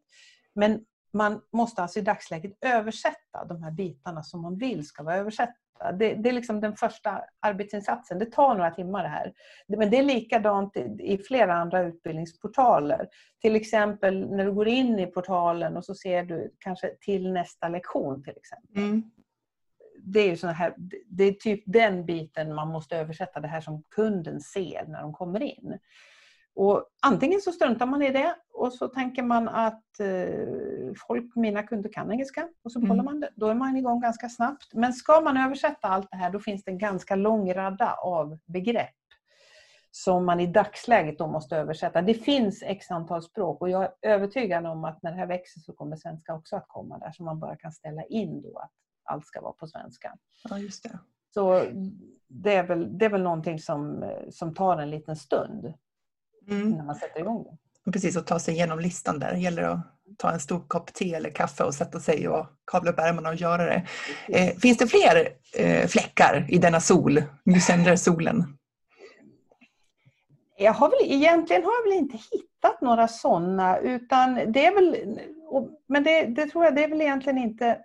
[SPEAKER 2] Men man måste alltså i dagsläget översätta de här bitarna som man vill ska vara översatta. Det, det, är liksom den första arbetsinsatsen. Det tar några timmar det här. Men det är likadant i, i flera andra utbildningsportaler. Till exempel när du går in i portalen och så ser du kanske till nästa lektion till exempel. Mm. Det är ju här, det är typ den biten man måste översätta, det här som kunden ser när de kommer in. Och antingen så struntar man i det och så tänker man att eh, folk, mina kunder kan engelska och så mm. kollar man det. Då är man igång ganska snabbt. Men ska man översätta allt det här då finns det en ganska lång radda av begrepp som man i dagsläget då måste översätta. Det finns x antal språk och jag är övertygad om att när det här växer så kommer svenska också att komma där så man bara kan ställa in då att allt ska vara på svenska.
[SPEAKER 1] Ja, just det.
[SPEAKER 2] Så det är väl, det är väl någonting som, som tar en liten stund mm. när man sätter igång det.
[SPEAKER 1] Precis, att ta sig igenom listan där. Det gäller att ta en stor kopp te eller kaffe och sätta sig och kavla upp ärmarna och göra det. Eh, finns det fler eh, fläckar i denna sol? Nu sänder solen.
[SPEAKER 2] Jag har väl, egentligen har jag väl inte hittat några sådana utan det är väl, men det, det, tror jag det är väl egentligen inte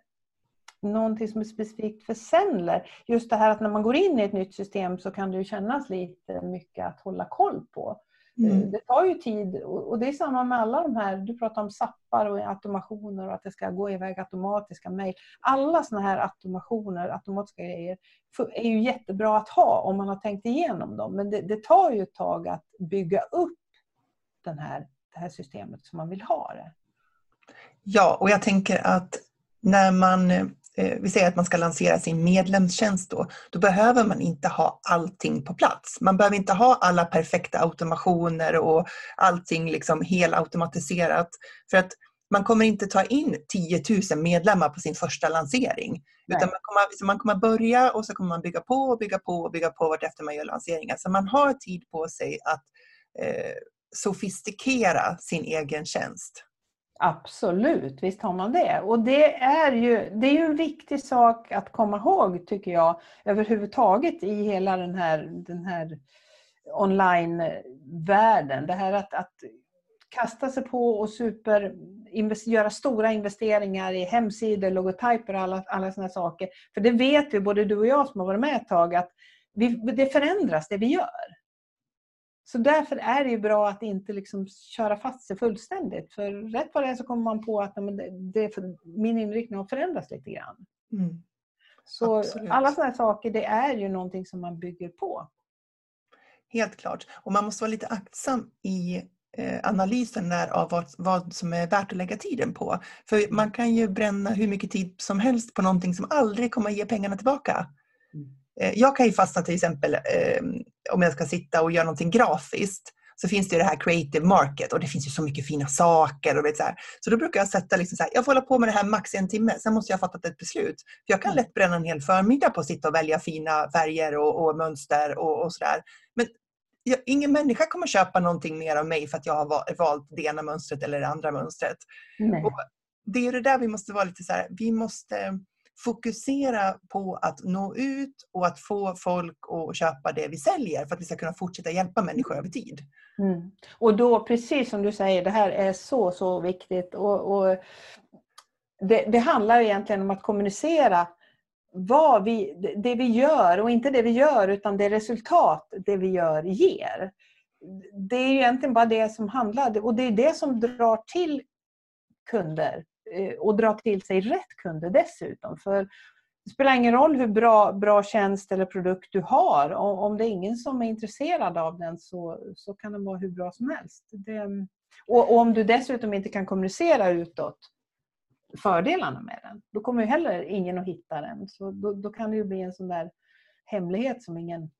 [SPEAKER 2] någonting som är specifikt för Sendler. Just det här att när man går in i ett nytt system så kan det ju kännas lite mycket att hålla koll på. Mm. Eh, det tar ju tid och det är samma med alla de här, du pratar om sappar och automationer och att det ska gå iväg automatiska mejl. Alla sådana här automationer, automatiska grejer, är ju jättebra att ha om man har tänkt igenom dem. Men det, det tar ju ett tag att bygga upp den här, det här systemet som man vill ha det.
[SPEAKER 1] Ja, och jag tänker att när man vi säger att man ska lansera sin medlemstjänst då, då behöver man inte ha allting på plats. Man behöver inte ha alla perfekta automationer och allting liksom helautomatiserat. För att man kommer inte ta in 10 000 medlemmar på sin första lansering. Nej. Utan man kommer, man kommer börja och så kommer man bygga på och bygga på och bygga på vartefter man gör lanseringar. Så man har tid på sig att eh, sofistikera sin egen tjänst.
[SPEAKER 2] Absolut, visst har man det. Och det är ju, det är ju en viktig sak att komma ihåg, tycker jag, överhuvudtaget i hela den här, den här online-världen. Det här att, att kasta sig på och super, göra stora investeringar i hemsidor, logotyper och alla, alla sådana saker. För det vet vi, både du och jag som har varit med ett tag, att vi, det förändras det vi gör. Så därför är det ju bra att inte liksom köra fast sig fullständigt. För rätt vad det är så kommer man på att det, det för, min inriktning har förändrats lite grann. Mm. Så Absolut. alla sådana här saker, det är ju någonting som man bygger på.
[SPEAKER 1] Helt klart. Och man måste vara lite aktsam i eh, analysen där av vad, vad som är värt att lägga tiden på. För man kan ju bränna hur mycket tid som helst på någonting som aldrig kommer att ge pengarna tillbaka. Mm. Eh, jag kan ju fastna till exempel eh, om jag ska sitta och göra någonting grafiskt så finns det det här creative market och det finns ju så mycket fina saker. Och vet så, här. så då brukar jag sätta liksom så här, jag får hålla på med det här max en timme, sen måste jag ha fattat ett beslut. För jag kan mm. lätt bränna en hel förmiddag på att sitta och välja fina färger och, och mönster och, och sådär. Men jag, ingen människa kommer köpa någonting mer av mig för att jag har valt det ena mönstret eller det andra mönstret. Och det är det där vi måste vara lite så här, vi måste fokusera på att nå ut och att få folk att köpa det vi säljer för att vi ska kunna fortsätta hjälpa människor över tid.
[SPEAKER 2] Mm. Och då, precis som du säger, det här är så, så viktigt. Och, och det, det, handlar egentligen om att kommunicera vad vi, det vi gör och inte det vi gör utan det resultat det vi gör ger. Det är egentligen bara det som handlar och det är det som drar till kunder och dra till sig rätt kunder dessutom. För det spelar ingen roll hur bra, bra tjänst eller produkt du har. Om det är ingen som är intresserad av den så, så kan den vara hur bra som helst. Det, och, och, om du dessutom inte kan kommunicera utåt fördelarna med den, då kommer ju heller ingen att hitta den. Så då, då kan det ju bli en sån där hemlighet som ingen,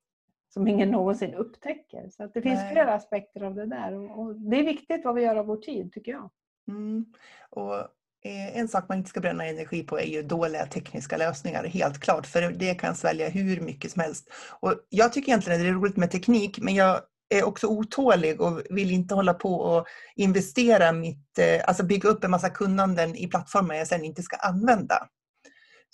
[SPEAKER 2] som ingen någonsin upptäcker. Så det finns Nej. flera aspekter av det där. Och, och, det är viktigt vad vi gör av vår tid, tycker jag.
[SPEAKER 1] Mm. Och Eh, Eh, en sak man inte ska bränna energi på är ju dåliga tekniska lösningar, helt klart, för det kan svälja hur mycket som helst. Och jag tycker egentligen att det är roligt med teknik, men jag är också otålig och vill inte hålla på och investera mitt, eh, alltså bygga upp en massa kunnanden i plattformar jag sen inte ska använda.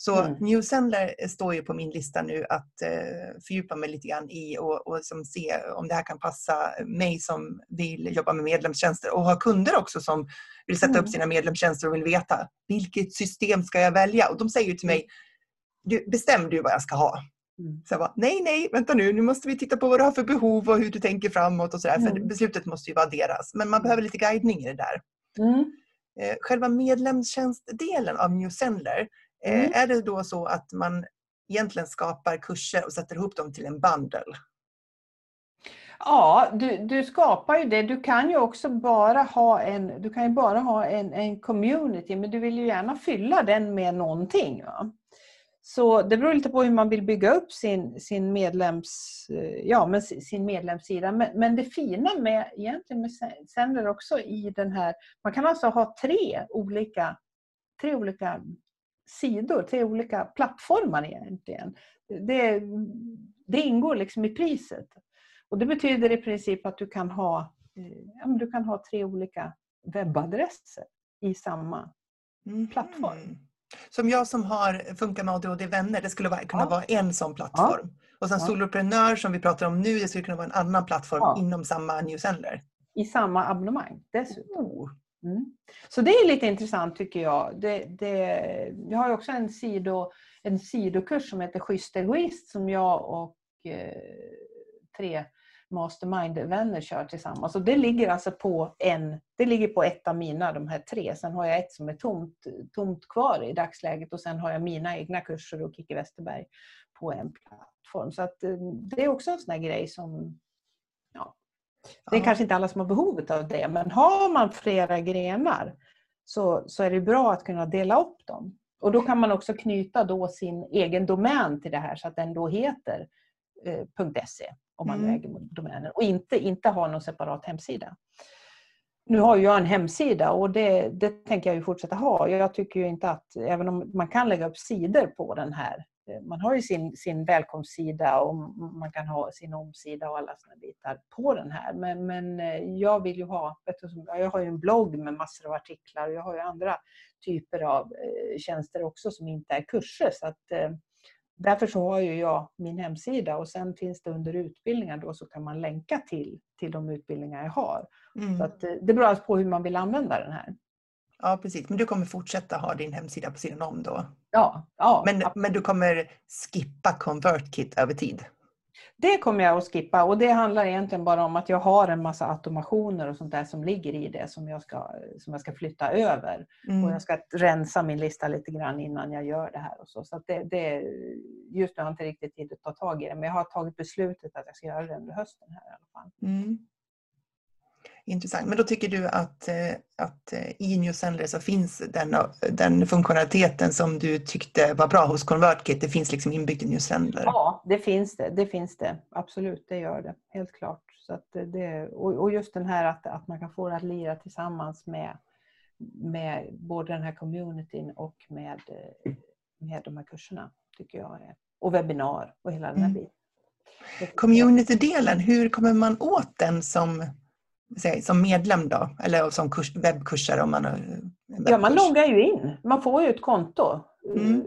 [SPEAKER 1] Så mm. Newsendler står ju på min lista nu att eh, fördjupa mig lite grann i och, och som se om det här kan passa mig som vill jobba med medlemstjänster och ha kunder också som vill sätta mm. upp sina medlemstjänster och vill veta vilket system ska jag välja? Och de säger ju till mig du, bestäm du vad jag ska ha. Mm. Så jag bara, nej, nej, vänta nu, nu måste vi titta på vad du har för behov och hur du tänker framåt och sådär. Mm. För beslutet måste ju vara deras. Men man behöver lite guidning i det där. Mm. Eh, själva medlemstjänstdelen av New Sendler, mm. är det då så att man egentligen skapar kurser och sätter ihop dem till en bundle?
[SPEAKER 2] Ja, du, du skapar ju det. Du kan ju också bara ha en, du kan ju bara ha en, en community, men du vill ju gärna fylla den med någonting. Va? Så det beror lite på hur man vill bygga upp sin, sin, medlems, ja, men sin medlemssida. Men, men det fina med, egentligen med Sender också i den här, man kan alltså ha tre olika, tre olika sidor, tre olika plattformar egentligen. Det, det ingår liksom i priset. Och det betyder i princip att du kan ha, ja, du kan ha tre olika webbadresser i samma mm. plattform.
[SPEAKER 1] Som jag som har Funka med ADHD vänner, det skulle kunna ja. vara en sån plattform. Ja. Och sen ja. Soloprenör som vi pratar om nu, det skulle kunna vara en annan plattform ja. inom samma newsender.
[SPEAKER 2] I samma abonnemang dessutom. Oh. Mm. Så det är lite intressant tycker jag. Det, det, jag har också en, sido, en sidokurs som heter Schysst egoist som jag och eh, tre mastermind-vänner kör tillsammans. Och det ligger alltså på en, det ligger på ett av mina, de här tre. Sen har jag ett som är tomt, tomt kvar i dagsläget och sen har jag mina egna kurser och Kicki Westerberg på en plattform. Så att eh, det är också en sån här grej som, det är ja. kanske inte alla som har behovet av det, men har man flera grenar så, så är det bra att kunna dela upp dem. Och då kan man också knyta då sin egen domän till det här så att den då heter eh, .se om man mm. äger domänen och inte, inte ha någon separat hemsida. Nu har jag en hemsida och det, det tänker jag ju fortsätta ha. Jag tycker ju inte att, även om man kan lägga upp sidor på den här, man har ju sin, sin välkomstsida och man kan ha sin omsida och alla sådana bitar på den här. Men, men eh, jag vill ju ha, jag har ju en blogg med massor av artiklar och jag har ju andra typer av eh, tjänster också som inte är kurser. Så att, därför så har ju jag min hemsida och sen finns det under utbildningar då så kan man länka till, till de utbildningar jag har. Mm. Så att, eh, det beror alltså på hur man vill använda den här.
[SPEAKER 1] Ja precis, men du kommer fortsätta ha din hemsida på sidan om då?
[SPEAKER 2] Ja. ja
[SPEAKER 1] men, men du kommer skippa ConvertKit över tid?
[SPEAKER 2] Det kommer jag att skippa och det handlar egentligen bara om att jag har en massa automationer och sånt där som ligger i det som jag ska, som jag ska flytta över. Mm. Och jag ska rensa min lista lite grann innan jag gör det här. Och så. Så det, det, just nu har jag inte riktigt tid att ta tag i det men jag har tagit beslutet att jag ska göra det under hösten. här i alla fall. Mm.
[SPEAKER 1] Intressant. Men då tycker du att, eh, att eh, i New Sendler så finns den, den funktionaliteten som du tyckte var bra hos ConvertKit, det finns liksom inbyggt i New Sendler?
[SPEAKER 2] Ja, det finns det. Det finns det. Absolut, det gör det. Helt klart. Så att det, och just den här att, att man kan få det att lira tillsammans med, med både den här communityn och med, eh, med de här kurserna, tycker jag är. Och webbinar och hela den här mm. biten.
[SPEAKER 1] Community-delen, hur kommer man åt den som som medlem då, eller som kurs, webbkursare om man
[SPEAKER 2] Ja, man loggar ju in. Man får ju ett konto mm. Eh,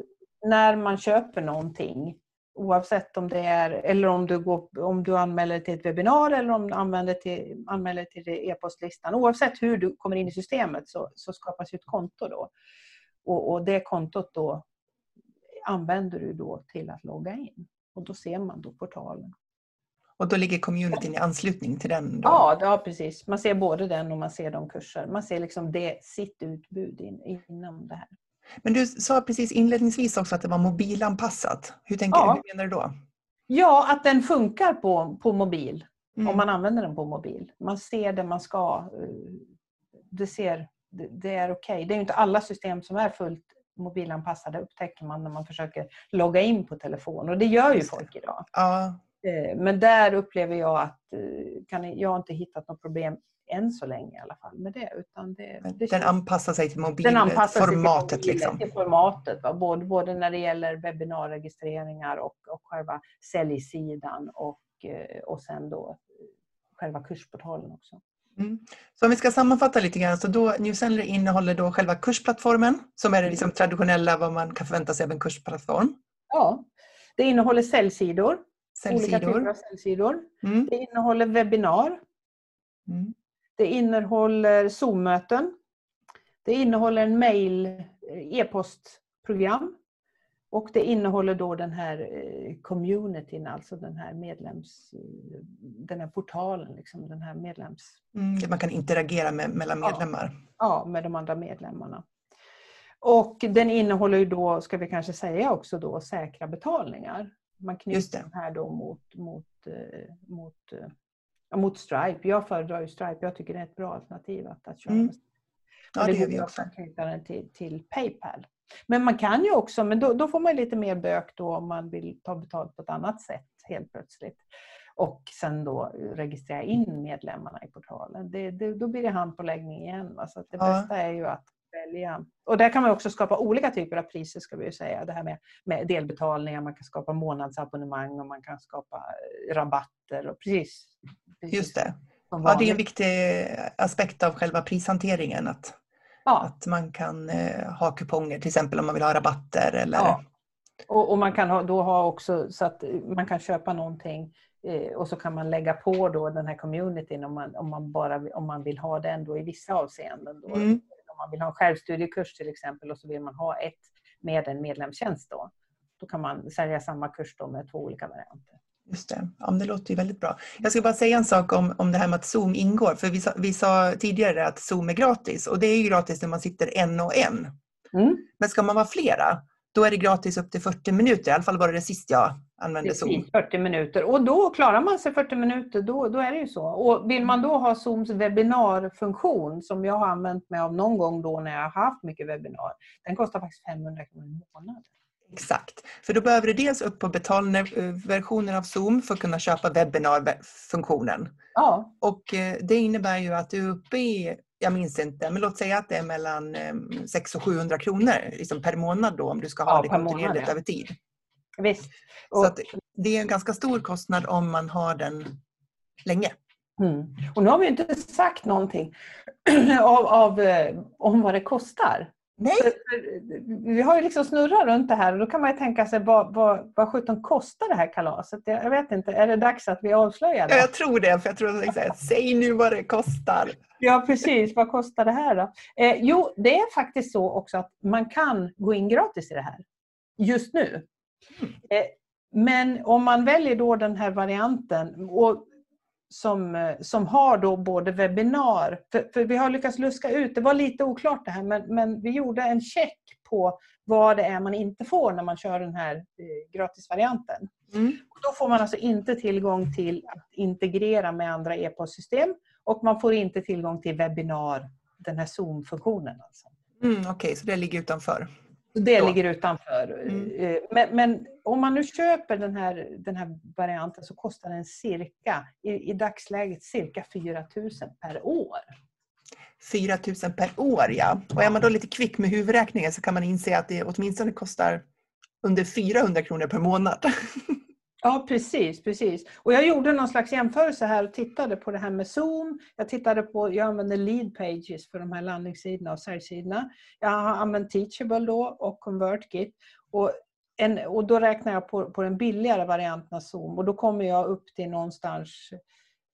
[SPEAKER 2] när man köper någonting. Oavsett om det är, eller om du, går, om du anmäler till ett webbinar eller om du använder till, anmäler till e-postlistan. Oavsett hur du kommer in i systemet så, så skapas ett konto då. Och, och det kontot då använder du då till att logga in. Och då ser man då portalen.
[SPEAKER 1] Och då ligger communityn i anslutning till den? Då?
[SPEAKER 2] Ja, ja, precis. Man ser både den och man ser de kurser. Man ser liksom det, sitt utbud in, inom det här.
[SPEAKER 1] Men du sa precis inledningsvis också att det var mobilanpassat. Hur, tänker ja. du, hur menar du då?
[SPEAKER 2] Ja, att den funkar på, på mobil. Mm. Om man använder den på mobil. Man ser det man ska. Eh, det, ser, det, det är okej. Okay. Det är inte alla system som är fullt mobilanpassade upptäcker man när man försöker logga in på telefon. Och det gör ju folk idag. Ja. Eh, men där upplever jag att eh, kan, jag inte hittat något problem än så länge i alla fall med det. Utan det,
[SPEAKER 1] det den anpassar sig till mobilformatet? Till, liksom.
[SPEAKER 2] till formatet både, både när det gäller webbinarregistreringar och, och själva säljsidan och, eh, och sen då själva kursportalen också.
[SPEAKER 1] Mm. Så om vi ska sammanfatta lite grann, så då Newsendler innehåller då själva kursplattformen som är det liksom traditionella vad man kan förvänta sig av en kursplattform.
[SPEAKER 2] Ja, det innehåller säljsidor Olika typer av säljsidor. Mm. Det innehåller webbinar. Mm. Det innehåller Zoom-möten. Det innehåller en mail, eh, e-postprogram. Och det innehåller då den här eh, communityn, alltså den här medlems... Den här portalen, liksom, den här medlems...
[SPEAKER 1] Mm, man kan interagera med, mellan medlemmar.
[SPEAKER 2] Ja, ja, med de andra medlemmarna. Och den innehåller ju då, ska vi kanske säga också då, säkra betalningar. Man knyter den här då mot, mot, eh, mot, äh, mot Stripe. Jag föredrar ju Stripe, jag tycker det är ett bra alternativ att, att köra mm. Ja, det, det gör vi också. knyta den till, till Paypal. Men man kan ju också, men då, då, får man lite mer bök då om man vill ta betalt på ett annat sätt helt plötsligt. Och sen då registrera in medlemmarna i portalen. Det, det, då blir det handpåläggning igen. Va? Så det ja. bästa är ju att välja. Och där kan man också skapa olika typer av priser ska vi säga. Det här med, med delbetalningar, man kan skapa månadsabonnemang och man kan skapa eh, rabatter. Och precis,
[SPEAKER 1] precis Just det. Ja, det är en viktig aspekt av själva prishanteringen. Att, ja. att man kan eh, ha kuponger till exempel om man vill ha rabatter. Eller... Ja.
[SPEAKER 2] Och, och, man kan ha, då ha också så att man kan köpa någonting eh, och så kan man lägga på då den här communityn om man, om man, bara, om man vill ha den då i vissa avseenden. Då. Mm om man vill ha en självstudiekurs till exempel och så vill man ha ett med en medlemstjänst då. Då kan man sälja samma kurs då med två olika varianter.
[SPEAKER 1] Just det. Ja, det låter ju väldigt bra. Jag ska bara säga en sak om, om det här med att Zoom ingår. För vi sa, vi sa tidigare att Zoom är gratis och det är ju gratis när man sitter en och en. Mm. Men ska man vara flera, då är det gratis upp till 40 minuter. I alla fall var det det sist jag använde Precis, Zoom.
[SPEAKER 2] 40 minuter. Och då klarar man sig 40 minuter, då, då är det ju så. Och vill man då ha Zooms webbinarfunktion, som jag har använt mig av någon gång då när jag har haft mycket webbinar, den kostar faktiskt 500 kronor i månaden.
[SPEAKER 1] Exakt, för då behöver du dels upp på betalversionen av Zoom för att kunna köpa webbinarfunktionen. Ja. Och eh, det innebär ju att du är uppe i jag minns inte, men låt säga att det är mellan 600 och 700 kronor liksom per månad då om du ska ha ja, det kontinuerligt ja. över tid.
[SPEAKER 2] Visst.
[SPEAKER 1] Och, så det är en ganska stor kostnad om man har den länge.
[SPEAKER 2] Mm. Och nu har vi inte sagt någonting av, av, eh, om vad det kostar.
[SPEAKER 1] Nej.
[SPEAKER 2] vi har ju liksom snurrat runt det här och då kan man ju tänka sig vad, vad, vad sjutton kostar det här kalaset? Jag vet inte, är det dags att vi avslöjar det?
[SPEAKER 1] Ja, jag tror det, för jag tror att säga, säg nu vad det kostar.
[SPEAKER 2] Ja, precis. Vad kostar det här då? Eh, jo, det är faktiskt så också att man kan gå in gratis i det här just nu. Mm. Eh, men om man väljer då den här varianten och som, eh, som har då både webbinar, för, för, vi har lyckats luska ut, det var lite oklart det här, men, men vi gjorde en check på vad det är man inte får när man kör den här eh, gratisvarianten. Mm. då får man alltså inte tillgång till att integrera med andra e-postsystem och man får inte tillgång till webbinar, den här Zoom-funktionen. Alltså.
[SPEAKER 1] Mm, Okej, okay, så det ligger utanför?
[SPEAKER 2] Det ligger utanför. Mm. Eh, men, men, om man nu köper den här, den här varianten så kostar den cirka, i, i dagsläget cirka 4 000 per år.
[SPEAKER 1] 4 000 per år ja. Och är man då lite kvick med huvudräkningen så kan man inse att det åtminstone kostar under 400 kronor per månad.
[SPEAKER 2] Ja, precis, precis. Och jag gjorde någon slags jämförelse här och tittade på det här med Zoom. Jag tittade på, jag använder lead pages för de här landningssidorna och säljsidorna. Jag har använt Teachable då och ConvertKit. Och, en, och då räknar jag på, på den billigare varianten av Zoom och då kommer jag upp till någonstans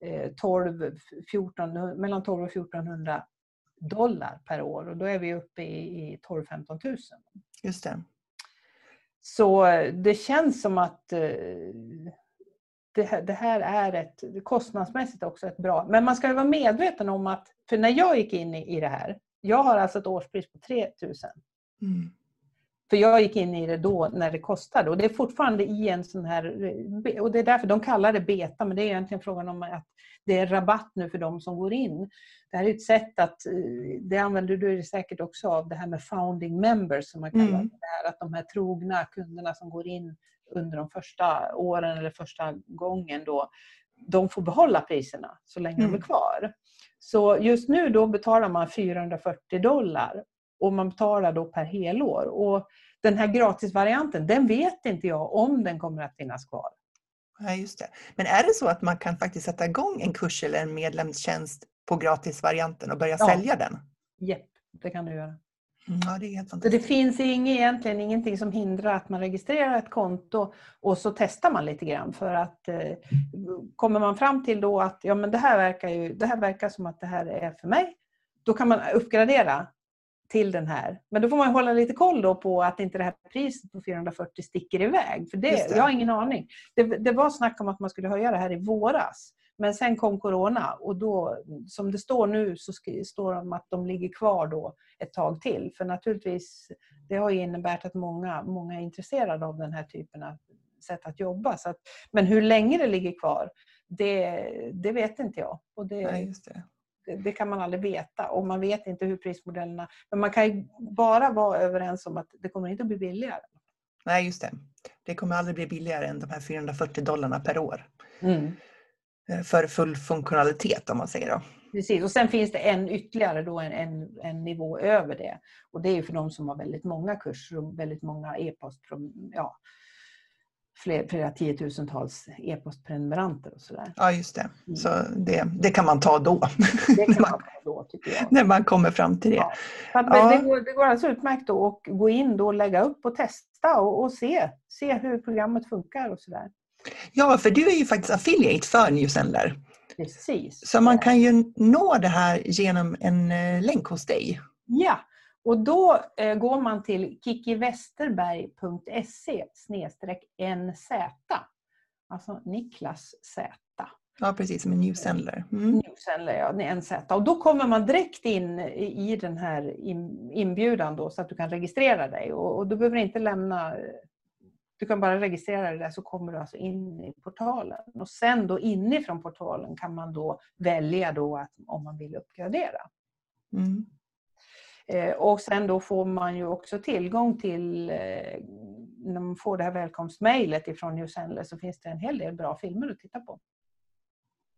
[SPEAKER 2] eh, 12, 14, mellan 12 och 1400 dollar per år och då är vi uppe i, i 12-15 000.
[SPEAKER 1] Just det.
[SPEAKER 2] Så eh, det känns som att eh, det här, är ett, kostnadsmässigt också ett bra... Men man ska ju vara medveten om att, för när jag gick in i det här, jag har alltså ett årspris på 3000. Mm. För jag gick in i det då när det kostade och det är fortfarande i en sån här... Och det är därför de kallar det beta, men det är egentligen frågan om att det är rabatt nu för de som går in. Det här är ett sätt att, eh, det använder du säkert också av, det här med founding members som man kallar mm. det. Här, att de här trogna kunderna som går in under de första åren eller första gången då, de får behålla priserna så länge mm. de är mm. kvar. Så just nu då betalar man 440 dollar och man betalar då per helår. Och den här gratisvarianten, den vet inte jag om den kommer att finnas kvar.
[SPEAKER 1] Ja, just det. Men är det så att man kan faktiskt sätta igång en kurs eller en medlemstjänst på gratisvarianten och börja ja. sälja den?
[SPEAKER 2] Japp, det kan du göra.
[SPEAKER 1] Mm, ja, det, är helt
[SPEAKER 2] fantastiskt. det finns inget, egentligen ingenting som hindrar att man registrerar ett konto och så testar man lite grann för att eh, kommer man fram till då att ja, men det, här verkar ju, det här verkar som att det här är för mig, då kan man uppgradera till den här. Men då får man hålla lite koll då på att inte det här priset på 440 sticker iväg. För det,
[SPEAKER 1] det.
[SPEAKER 2] jag har ingen aning. Det, det var snack om att man skulle höja det här i våras. Men sen kom Corona och då, som det står nu, så står om att de ligger kvar då ett tag till. För naturligtvis, det har ju inneburit att många, många är intresserade av den här typen av sätt att jobba. Så att, men hur länge det ligger kvar, det, det vet inte jag. Och det,
[SPEAKER 1] Nej, just det.
[SPEAKER 2] Det, kan man aldrig veta och man vet inte hur prismodellerna... Men man kan ju bara vara överens om att det kommer inte att bli billigare.
[SPEAKER 1] Nej, just det. Det kommer aldrig bli billigare än de här 440 dollarna per år. eh, För full funktionalitet om man säger då.
[SPEAKER 2] Precis, och sen finns det en ytterligare då en, en, en nivå över det. Och det är för de som har väldigt många kurser och väldigt många e-post, ja, flera, flera tiotusentals e-postprenumeranter och sådär.
[SPEAKER 1] Ja, just det. Så det, det kan man ta då.
[SPEAKER 2] Det kan man ta då tycker jag.
[SPEAKER 1] När man kommer fram till det.
[SPEAKER 2] Ja. Att
[SPEAKER 1] Ja.
[SPEAKER 2] det, går, det går alltså utmärkt då att gå in då och lägga upp och testa och, och se, se hur programmet funkar och sådär.
[SPEAKER 1] Ja, för du är ju faktiskt affiliate för Newsendler.
[SPEAKER 2] Precis.
[SPEAKER 1] Så man kan ju nå det här genom en eh, länk hos dig.
[SPEAKER 2] Ja, och då eh, går man till kickiwesterberg.se nz. Alltså Niklas Z.
[SPEAKER 1] Ja, precis som en Newsendler. Mm.
[SPEAKER 2] Newsendler, ja, NZ. Och då kommer man direkt in i den här in- inbjudan då, så att du kan registrera dig. Och, och du behöver inte lämna... Du kan bara registrera dig där så kommer du alltså in i portalen. Och sen då inifrån portalen kan man då välja då att, om man vill uppgradera.
[SPEAKER 1] Mm.
[SPEAKER 2] Eh, Och sen då får man ju också tillgång till, eh, när man får det här välkomstmejlet ifrån Newsendler så finns det en hel del bra filmer att titta på.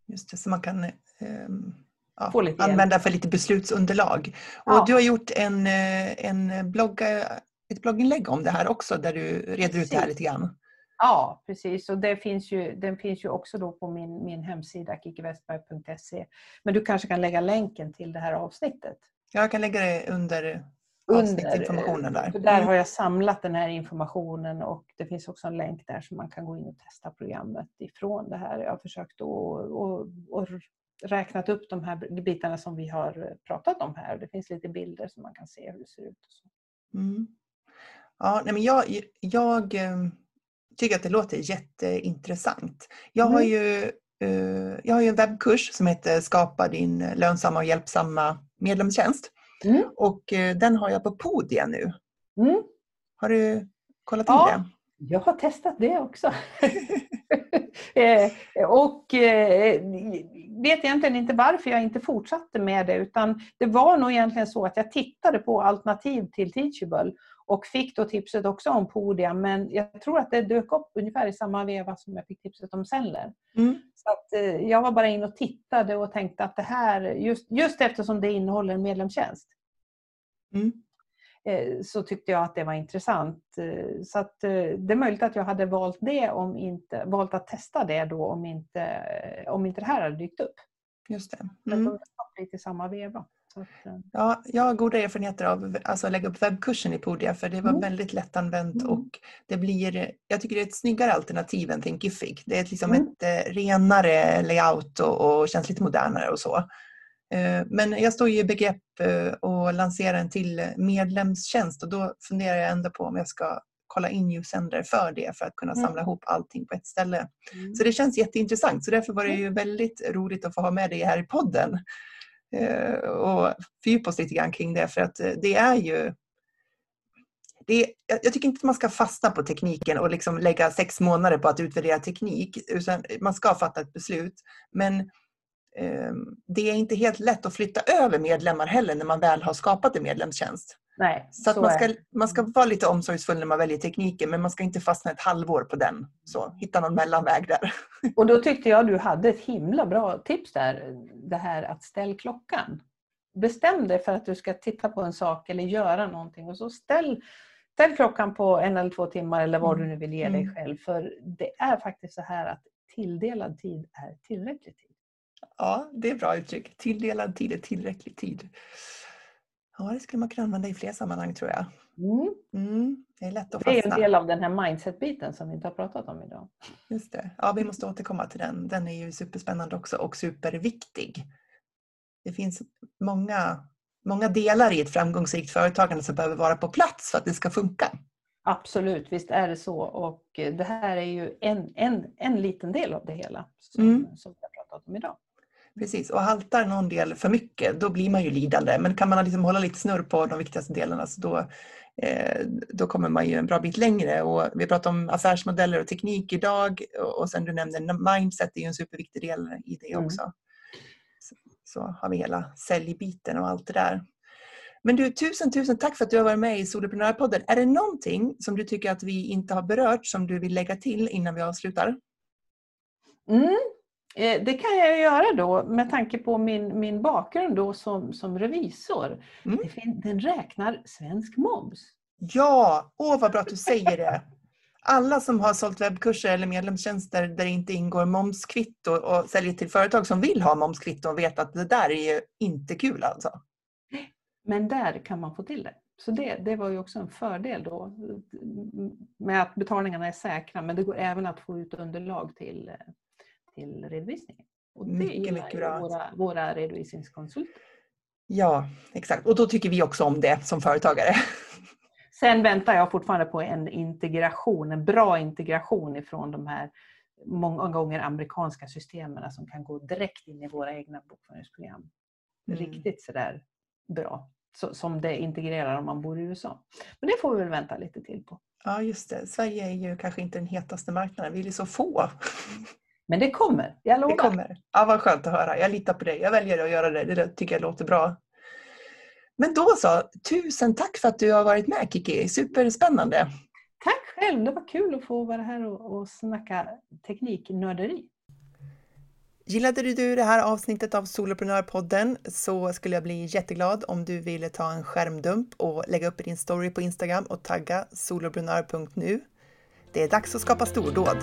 [SPEAKER 1] Just det, så man kan ehm, ja, använda för lite beslutsunderlag.
[SPEAKER 2] Ja.
[SPEAKER 1] Och du har gjort en, eh, en blogga, ett blogginlägg om det här också där du reder ut det här lite grann.
[SPEAKER 2] Ja, precis. Och det finns ju, den finns ju också då på min, min hemsida kikivestberg.se. Men du kanske kan lägga länken till det här avsnittet.
[SPEAKER 1] Jag kan lägga det under
[SPEAKER 2] Under,
[SPEAKER 1] avsnittinformationen där.
[SPEAKER 2] För där
[SPEAKER 1] Mm.
[SPEAKER 2] har jag samlat den här informationen och det finns också en länk där så man kan gå in och testa programmet ifrån det här. Jag har försökt att räknat upp de här bitarna som vi har pratat om här. Det finns lite bilder så man kan se hur det ser ut.
[SPEAKER 1] Mm. Ja, nej, men jag, jag eh, tycker att det låter jätteintressant. Jag har
[SPEAKER 2] Mm.
[SPEAKER 1] ju eh, jag har ju en webbkurs som heter Skapa din lönsamma och hjälpsamma medlemstjänst.
[SPEAKER 2] Mm.
[SPEAKER 1] Och eh, den har jag på Podia nu.
[SPEAKER 2] Mm.
[SPEAKER 1] Har du kollat in
[SPEAKER 2] Ja.
[SPEAKER 1] det?
[SPEAKER 2] Jag har testat det också. Eh, och eh, vet egentligen inte varför jag inte fortsatte med det utan det var nog egentligen så att jag tittade på alternativ till Teachable och fick då tipset också om Podia men jag tror att det dök upp ungefär i samma veva som jag fick tipset om Zeller.
[SPEAKER 1] Mm.
[SPEAKER 2] Så att, eh, jag var bara in och tittade och tänkte att det här, just, just eftersom det innehåller en medlemstjänst,
[SPEAKER 1] Mm.
[SPEAKER 2] eh, så tyckte jag att det var intressant. Eh, Så att, det är möjligt att jag hade valt det om inte, valt att testa det då om inte, om inte det här hade dykt upp.
[SPEAKER 1] Just det.
[SPEAKER 2] Mm.
[SPEAKER 1] Mm.
[SPEAKER 2] Det var lite i samma veva. Att, eh,
[SPEAKER 1] Ja, jag har goda erfarenheter av alltså, att lägga upp webbkursen i Podia för det var
[SPEAKER 2] Mm.
[SPEAKER 1] väldigt lättanvänt
[SPEAKER 2] Mm.
[SPEAKER 1] och det blir, jag tycker det är ett snyggare alternativ än Thinkific. Det är liksom
[SPEAKER 2] Mm.
[SPEAKER 1] ett eh, renare layout och, och känns lite modernare och så. Eh, Men jag står ju i begrepp eh, att lansera en till medlemstjänst och då funderar jag ändå på om jag ska kolla in Newsender för det för att kunna
[SPEAKER 2] Mm.
[SPEAKER 1] samla ihop allting på ett ställe.
[SPEAKER 2] mm.
[SPEAKER 1] Så det känns jätteintressant så därför var det ju väldigt roligt att få ha med dig här i podden eh, Eh, och fördjupa oss lite grann kring det för att eh, det är ju det är, jag tycker inte att man ska fastna på tekniken och liksom lägga sex månader på att utvärdera teknik. Utan man ska fatta ett beslut. Men ehm, det är inte helt lätt att flytta över medlemmar heller när man väl har skapat en medlemstjänst.
[SPEAKER 2] Nej,
[SPEAKER 1] Så, att man, ska, man ska vara lite omsorgsfull när man väljer tekniken men man ska inte fastna ett halvår på den. Så hitta någon mellanväg där.
[SPEAKER 2] Och då tyckte jag du hade ett himla bra tips där. Det här att ställ klockan. Bestäm dig för att du ska titta på en sak eller göra någonting och så ställ, ställ klockan på en eller två timmar eller vad du nu vill ge dig
[SPEAKER 1] Mm.
[SPEAKER 2] själv. För det är faktiskt så här att tilldelad tid är tillräcklig tid.
[SPEAKER 1] Ja, det är bra uttryck. Tilldelad tid är tillräcklig tid. Ja, det skulle man kunna använda i fler sammanhang tror jag.
[SPEAKER 2] Mm.
[SPEAKER 1] Mm, det är lätt att
[SPEAKER 2] Det är
[SPEAKER 1] fastna.
[SPEAKER 2] en del av den här mindset-biten som vi inte har pratat om idag.
[SPEAKER 1] Just det. Ja, vi måste återkomma till den. Den är ju superspännande också och superviktig. Det finns många många delar i ett framgångsrikt företagande som behöver vara på plats för att det ska funka.
[SPEAKER 2] Absolut, visst är det så. Och det här är ju en, en, en liten del av det hela som, mm. som vi har pratat om idag.
[SPEAKER 1] Precis, och haltar någon del för mycket då blir man ju lidande. Men kan man liksom hålla lite snurr på de viktigaste delarna så då, eh, då kommer man ju en bra bit längre. Och vi pratar om affärsmodeller och teknik idag och sen du nämnde mindset, är ju en superviktig del i det mm. också. Mm. Så, så, har vi hela säljbiten och allt det där. Men du, tusen, tusen tack för att du har varit med i Soloprenörpodden. Är det någonting som du tycker att vi inte har berört som du vill lägga till innan vi avslutar?
[SPEAKER 2] Mm, det kan jag göra då med tanke på min, min bakgrund då som, som revisor. Mm. Den räknar svensk moms.
[SPEAKER 1] Ja, åh vad bra att du säger det. Alla som har sålt webbkurser eller medlemstjänster där det inte ingår momskvitto och säljer till företag som vill ha momskvitto vet att det där är ju inte kul alltså.
[SPEAKER 2] Men där kan man få till det. Så det, det var ju också en fördel då med att betalningarna är säkra men det går även att få ut underlag till, till redovisningen. Och det mycket, mycket bra. Våra, våra redovisningskonsulter.
[SPEAKER 1] Ja, exakt. Och då tycker vi också om det som företagare.
[SPEAKER 2] Sen väntar jag fortfarande på en integration, en bra integration ifrån de här många gånger amerikanska systemen som kan gå direkt in i våra egna bokföringsprogram. Mm. Riktigt sådär bra så, som det integrerar om man bor i USA. Men det får vi väl vänta lite till på.
[SPEAKER 1] Ja, just det. Sverige är ju kanske inte den hetaste marknaden. Vi är så få.
[SPEAKER 2] Men det kommer, jag lovar.
[SPEAKER 1] Det kommer. Ja, vad skönt att höra. Jag litar på dig. Jag väljer att göra det. Det tycker jag låter bra. Men då så, tusen tack för att du har varit med Kiki. Superspännande.
[SPEAKER 2] Tack själv. Det var kul att få vara här och, och snacka tekniknörderi.
[SPEAKER 1] Gillade du det här avsnittet av Soloprenörpodden så skulle jag bli jätteglad om du ville ta en skärmdump och lägga upp din story på Instagram och tagga soloprenör.nu. Det är dags att skapa stordåd.